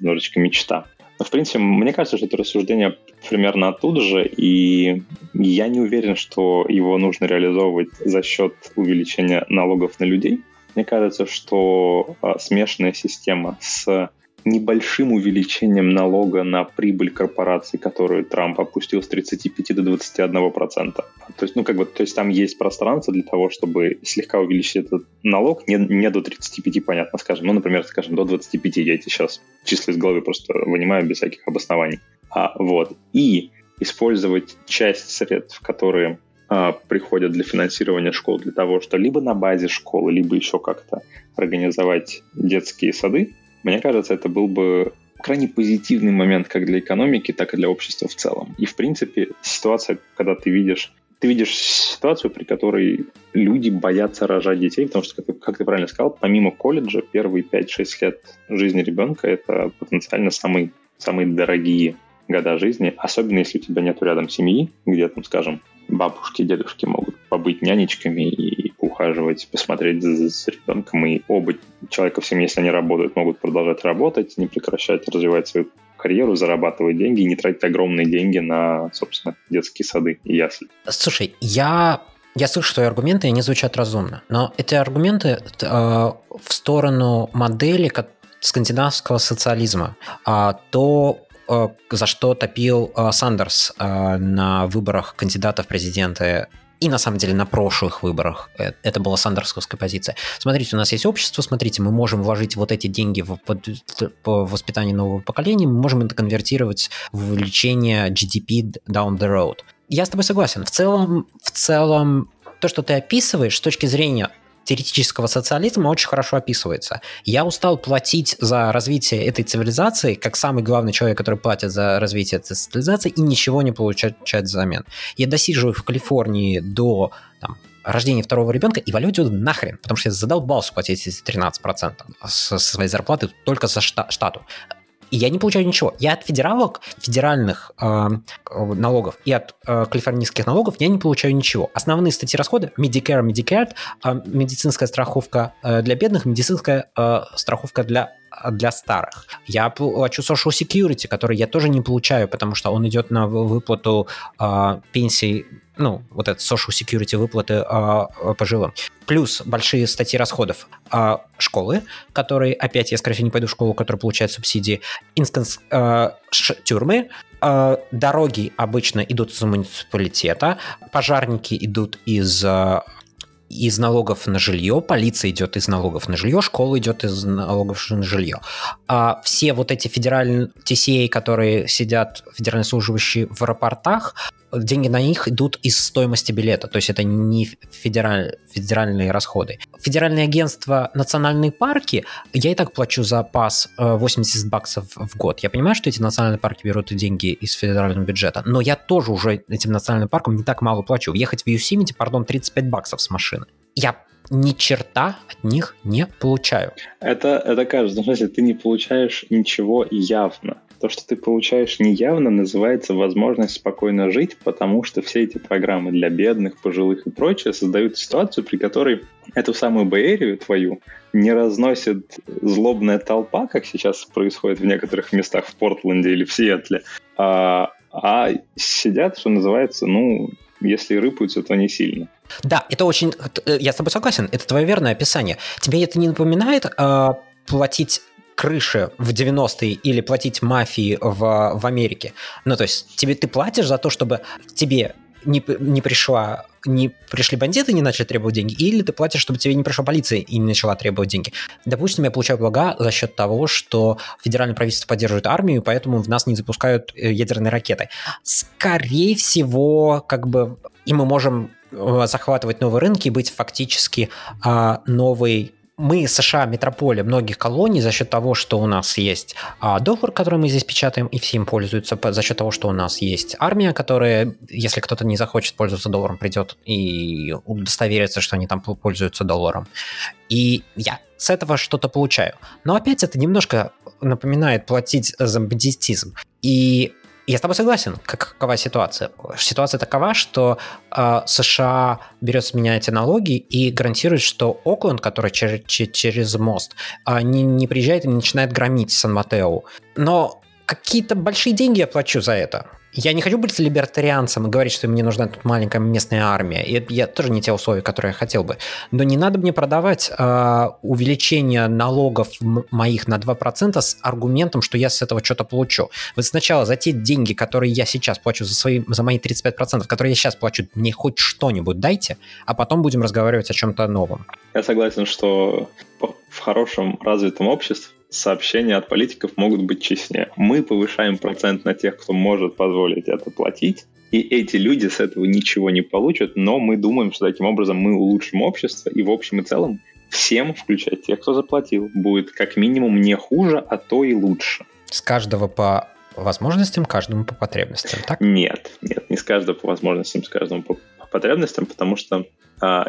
немножечко мечта. Но, в принципе, мне кажется, что это рассуждение примерно оттуда же, и я не уверен, что его нужно реализовывать за счет увеличения налогов на людей. Мне кажется, что а, смешанная система с небольшим увеличением налога на прибыль корпораций, которую Трамп опустил с 35 до 21 процента. То есть, ну, как бы, то есть там есть пространство для того, чтобы слегка увеличить этот налог, не, не до 35, понятно, скажем, ну, например, скажем, до 25, я эти сейчас числа из головы просто вынимаю без всяких обоснований. А, вот. И использовать часть средств, которые а, приходят для финансирования школ для того, что либо на базе школы, либо еще как-то организовать детские сады, мне кажется, это был бы крайне позитивный момент как для экономики, так и для общества в целом. И, в принципе, ситуация, когда ты видишь ты видишь ситуацию, при которой люди боятся рожать детей, потому что, как, как ты правильно сказал, помимо колледжа, первые 5-6 лет жизни ребенка — это потенциально самые, самые дорогие года жизни, особенно если у тебя нет рядом семьи, где, там, скажем, бабушки, дедушки могут побыть нянечками и ухаживать, посмотреть за, за ребенком, и оба человека в семье, если они работают, могут продолжать работать, не прекращать развивать свою карьеру, зарабатывать деньги и не тратить огромные деньги на, собственно, детские сады и ясли. Слушай, я я слышу твои аргументы, и они звучат разумно. Но эти аргументы э, в сторону модели, скандинавского социализма, а, то э, за что топил э, Сандерс э, на выборах кандидатов в президенты и на самом деле на прошлых выборах это была сандерсовская позиция. Смотрите, у нас есть общество, смотрите, мы можем вложить вот эти деньги в, под, в воспитание нового поколения, мы можем это конвертировать в увеличение GDP down the road. Я с тобой согласен. В целом, в целом, то, что ты описываешь с точки зрения теоретического социализма очень хорошо описывается. Я устал платить за развитие этой цивилизации, как самый главный человек, который платит за развитие этой цивилизации, и ничего не получать взамен. Я досиживаю в Калифорнии до там, рождения второго ребенка и валю отсюда нахрен, потому что я задолбался платить эти 13% со своей зарплаты только за штату и я не получаю ничего. Я от федералок, федеральных э, налогов и от э, калифорнийских налогов я не получаю ничего. Основные статьи расхода Medicare, Medicare, э, медицинская страховка э, для бедных, медицинская э, страховка для для старых. Я плачу Social Security, который я тоже не получаю, потому что он идет на выплату э, пенсий ну, вот это social security выплаты а, пожилым. Плюс большие статьи расходов а, школы, которые, опять, я, скорее всего, не пойду в школу, которая получает субсидии, инстанс, а, ш, тюрьмы, а, дороги обычно идут из муниципалитета, пожарники идут из а, из налогов на жилье, полиция идет из налогов на жилье, школа идет из налогов на жилье. А все вот эти федеральные TCA, которые сидят, федеральные служащие в аэропортах, деньги на них идут из стоимости билета, то есть это не федераль, федеральные расходы. Федеральное агентство национальные парки, я и так плачу за пас 80 э, баксов в год. Я понимаю, что эти национальные парки берут деньги из федерального бюджета, но я тоже уже этим национальным паркам не так мало плачу. Въехать в Юсимити, пардон, 35 баксов с машины. Я ни черта от них не получаю. Это, это кажется, смысле, ты не получаешь ничего явно. То, что ты получаешь неявно, называется возможность спокойно жить, потому что все эти программы для бедных, пожилых и прочее создают ситуацию, при которой эту самую Бэйрию твою не разносит злобная толпа, как сейчас происходит в некоторых местах в Портленде или в Сиэтле, а, а сидят, что называется, ну, если рыпаются, то не сильно. Да, это очень... Я с тобой согласен, это твое верное описание. Тебе это не напоминает э, платить крыши в 90-е или платить мафии в, в Америке. Ну, то есть тебе ты платишь за то, чтобы тебе не, не пришла не пришли бандиты и не начали требовать деньги, или ты платишь, чтобы тебе не пришла полиция и не начала требовать деньги. Допустим, я получаю блага за счет того, что федеральное правительство поддерживает армию, поэтому в нас не запускают э, ядерные ракеты. Скорее всего, как бы и мы можем э, захватывать новые рынки и быть фактически а, новой мы, США, метрополия многих колоний за счет того, что у нас есть а, доллар, который мы здесь печатаем, и все им пользуются, за счет того, что у нас есть армия, которая, если кто-то не захочет пользоваться долларом, придет и удостоверится, что они там пользуются долларом. И я с этого что-то получаю. Но опять это немножко напоминает платить за бандитизм. И я с тобой согласен. Какова ситуация? Ситуация такова, что э, США берет с меня эти налоги и гарантирует, что Окленд, который через, через мост, э, не, не приезжает и не начинает громить Сан-Матео. Но какие-то большие деньги я плачу за это. Я не хочу быть либертарианцем и говорить, что мне нужна тут маленькая местная армия. И я тоже не те условия, которые я хотел бы. Но не надо мне продавать э, увеличение налогов моих на 2% с аргументом, что я с этого что-то получу. Вы сначала за те деньги, которые я сейчас плачу за, свои, за мои 35%, которые я сейчас плачу, мне хоть что-нибудь дайте, а потом будем разговаривать о чем-то новом. Я согласен, что в хорошем развитом обществе сообщения от политиков могут быть честнее. Мы повышаем процент на тех, кто может позволить это платить, и эти люди с этого ничего не получат, но мы думаем, что таким образом мы улучшим общество, и в общем и целом всем, включая тех, кто заплатил, будет как минимум не хуже, а то и лучше. С каждого по возможностям, каждому по потребностям, так? Нет, нет, не с каждого по возможностям, с каждому по потребностям, потому что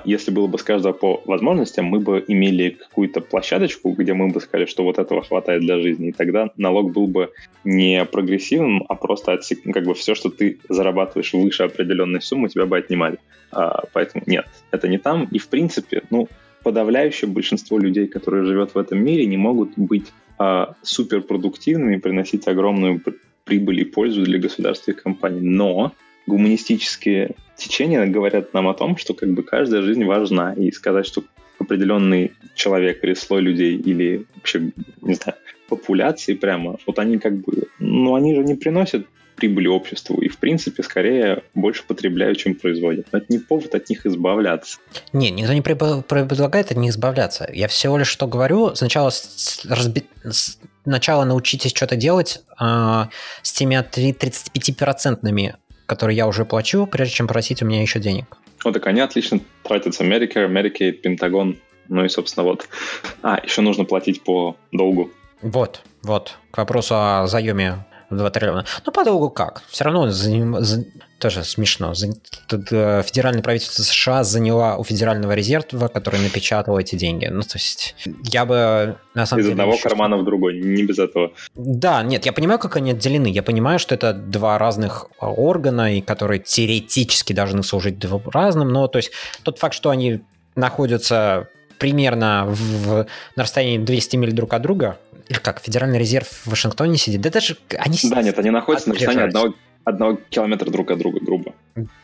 если было бы с каждого по возможностям, мы бы имели какую-то площадочку, где мы бы сказали, что вот этого хватает для жизни, и тогда налог был бы не прогрессивным, а просто отсек... как бы все, что ты зарабатываешь выше определенной суммы, тебя бы отнимали. А, поэтому нет, это не там. И в принципе, ну, подавляющее большинство людей, которые живет в этом мире, не могут быть а, суперпродуктивными, приносить огромную прибыль и пользу для государства и компаний. Но гуманистические течения говорят нам о том, что как бы каждая жизнь важна, и сказать, что определенный человек или слой людей, или вообще, не знаю, популяции прямо, вот они как бы, ну они же не приносят прибыли обществу и, в принципе, скорее больше потребляют, чем производят. Но это не повод от них избавляться. Не, никто не предлагает от них избавляться. Я всего лишь что говорю, сначала, разби... сначала научитесь что-то делать э, с теми 35-процентными, которые я уже плачу, прежде чем просить у меня еще денег. Вот так они отлично тратятся. Medicare, Medicaid, Пентагон. Ну и, собственно, вот. А, еще нужно платить по долгу. Вот, вот. К вопросу о заеме 2 триллиона. Ну, по долгу как? Все равно за, за, тоже смешно. За, э, федеральное правительство США заняло у Федерального резерва, который напечатал эти деньги. Ну, то есть я бы на самом Из деле... Из одного кармана в другой, не без этого. Да, нет, я понимаю, как они отделены. Я понимаю, что это два разных а, органа, и которые теоретически должны служить разным, но то есть тот факт, что они находятся примерно в, на расстоянии 200 миль друг от друга, как, Федеральный резерв в Вашингтоне сидит, да даже они... Да, нет, они находятся на расстоянии одного, одного километра друг от друга, грубо.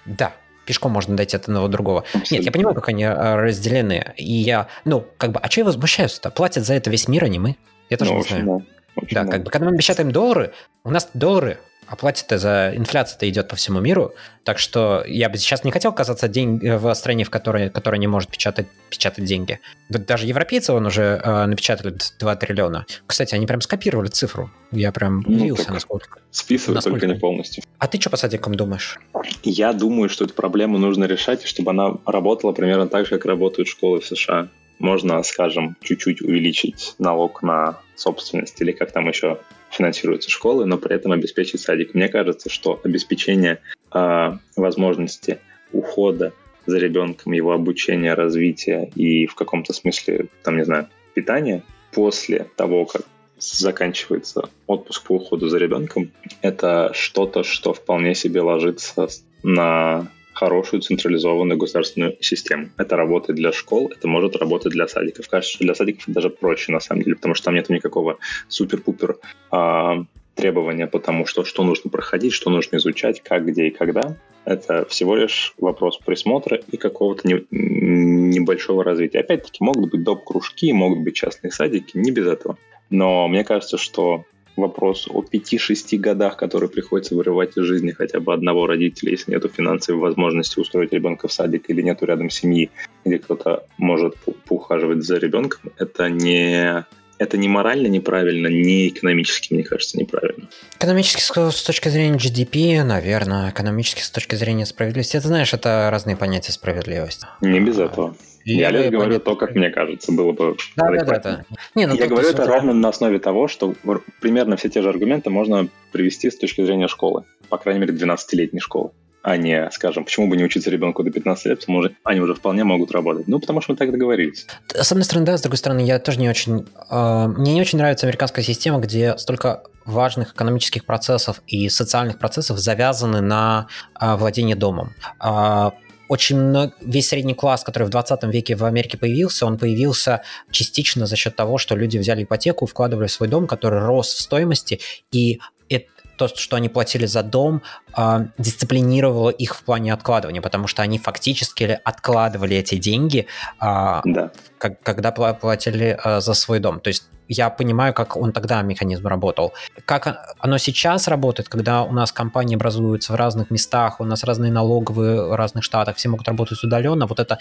Да, пешком можно дойти от одного другого. Абсолютно. Нет, я понимаю, как они э, разделены. И я, ну, как бы, а что я возмущаюсь-то? Платят за это весь мир, а не мы. Я тоже ну, не знаю. Да. Да, как бы, когда мы печатаем доллары, у нас доллары оплате-то за инфляция-то идет по всему миру, так что я бы сейчас не хотел казаться день, в стране, в которой, которая не может печатать, печатать деньги. Даже европейцы он уже э, напечатали 2 триллиона. Кстати, они прям скопировали цифру. Я прям ну, удивился, ну, насколько. Списывают насколько... только не полностью. А ты что по садикам думаешь? Я думаю, что эту проблему нужно решать, чтобы она работала примерно так же, как работают школы в США. Можно, скажем, чуть-чуть увеличить налог на собственность или как там еще финансируются школы, но при этом обеспечить садик. Мне кажется, что обеспечение э, возможности ухода за ребенком, его обучения, развития и в каком-то смысле, там, не знаю, питания после того, как заканчивается отпуск по уходу за ребенком, это что-то, что вполне себе ложится на хорошую централизованную государственную систему. Это работает для школ, это может работать для садиков. Кажется, что для садиков даже проще, на самом деле, потому что там нет никакого супер-пупер а, требования по тому, что, что нужно проходить, что нужно изучать, как, где и когда. Это всего лишь вопрос присмотра и какого-то не, небольшого развития. Опять-таки, могут быть доп-кружки, могут быть частные садики, не без этого. Но мне кажется, что вопрос о 5-6 годах, которые приходится вырывать из жизни хотя бы одного родителя, если нет финансовой возможности устроить ребенка в садик или нету рядом семьи, где кто-то может поухаживать за ребенком, это не это не морально неправильно, не экономически, мне кажется, неправильно. Экономически с точки зрения GDP, наверное, экономически с точки зрения справедливости. Это, знаешь, это разные понятия справедливости. Не без этого. Я лишь говорю то, как мне кажется, было бы да, да, да, да. Не, ну, Я говорю это ровно на основе того, что примерно все те же аргументы можно привести с точки зрения школы. По крайней мере, 12-летней школы а не, скажем, почему бы не учиться ребенку до 15 лет, потому что они уже вполне могут работать. Ну, потому что мы так договорились. С одной стороны, да, с другой стороны, я тоже не очень... Э, мне не очень нравится американская система, где столько важных экономических процессов и социальных процессов завязаны на э, владение домом. Э, очень много, весь средний класс, который в 20 веке в Америке появился, он появился частично за счет того, что люди взяли ипотеку, вкладывали в свой дом, который рос в стоимости, и то, что они платили за дом, э, дисциплинировало их в плане откладывания, потому что они фактически откладывали эти деньги, э, да. когда платили э, за свой дом. То есть я понимаю, как он тогда механизм работал. Как оно сейчас работает, когда у нас компании образуются в разных местах, у нас разные налоговые в разных штатах, все могут работать удаленно, вот эта,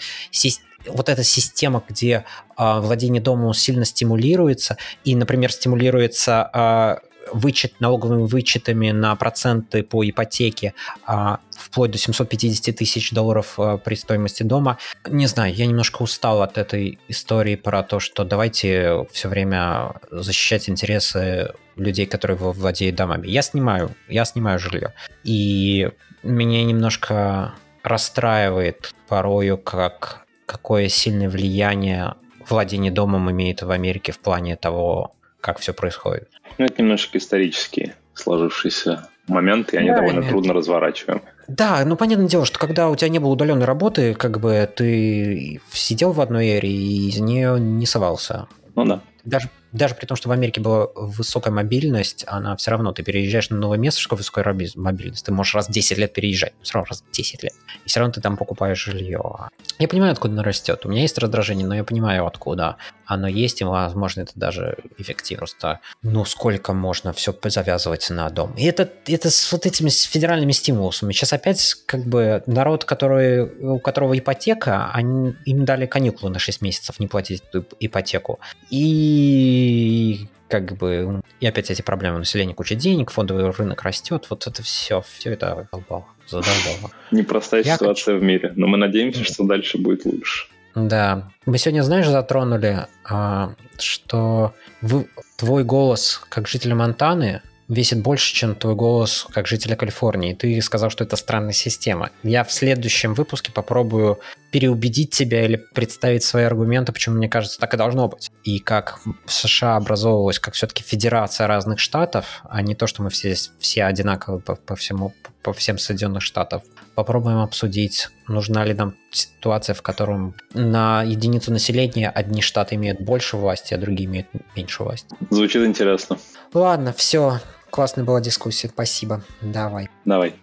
вот эта система, где э, владение домом сильно стимулируется, и, например, стимулируется э, вычет налоговыми вычетами на проценты по ипотеке а, вплоть до 750 тысяч долларов а, при стоимости дома. Не знаю, я немножко устал от этой истории про то, что давайте все время защищать интересы людей, которые владеют домами. Я снимаю, я снимаю жилье. И меня немножко расстраивает порою, как какое сильное влияние владение домом имеет в Америке в плане того, как все происходит. Ну, это немножко исторические сложившиеся моменты, и они да, довольно нет. трудно разворачиваем. Да, ну понятное дело, что когда у тебя не было удаленной работы, как бы ты сидел в одной эре и из нее не совался. Ну да. Даже даже при том, что в Америке была высокая мобильность, она все равно, ты переезжаешь на новое место, что высокая мобильность, ты можешь раз в 10 лет переезжать, все равно раз в 10 лет, и все равно ты там покупаешь жилье. Я понимаю, откуда оно растет, у меня есть раздражение, но я понимаю, откуда оно есть, и, возможно, это даже эффектив просто, ну, сколько можно все завязывать на дом. И это, это с вот этими федеральными стимулами. Сейчас опять как бы народ, который, у которого ипотека, они, им дали каникулы на 6 месяцев не платить ипотеку. И как бы и опять эти проблемы населения, куча денег, фондовый рынок растет, вот это все, все это задолбало. задолбало. Непростая Я ситуация хочу... в мире, но мы надеемся, что дальше будет лучше. Да. Мы сегодня, знаешь, затронули, а, что вы, твой голос как жителя Монтаны весит больше, чем твой голос как жителя Калифорнии. Ты сказал, что это странная система. Я в следующем выпуске попробую переубедить тебя или представить свои аргументы, почему мне кажется, так и должно быть. И как в США образовывалась как все-таки федерация разных штатов, а не то, что мы все, все одинаковые по, по, всему, по всем Соединенных Штатах. Попробуем обсудить, нужна ли нам ситуация, в котором на единицу населения одни штаты имеют больше власти, а другие имеют меньше власти. Звучит интересно. Ладно, все. Классная была дискуссия, спасибо. Давай. Давай.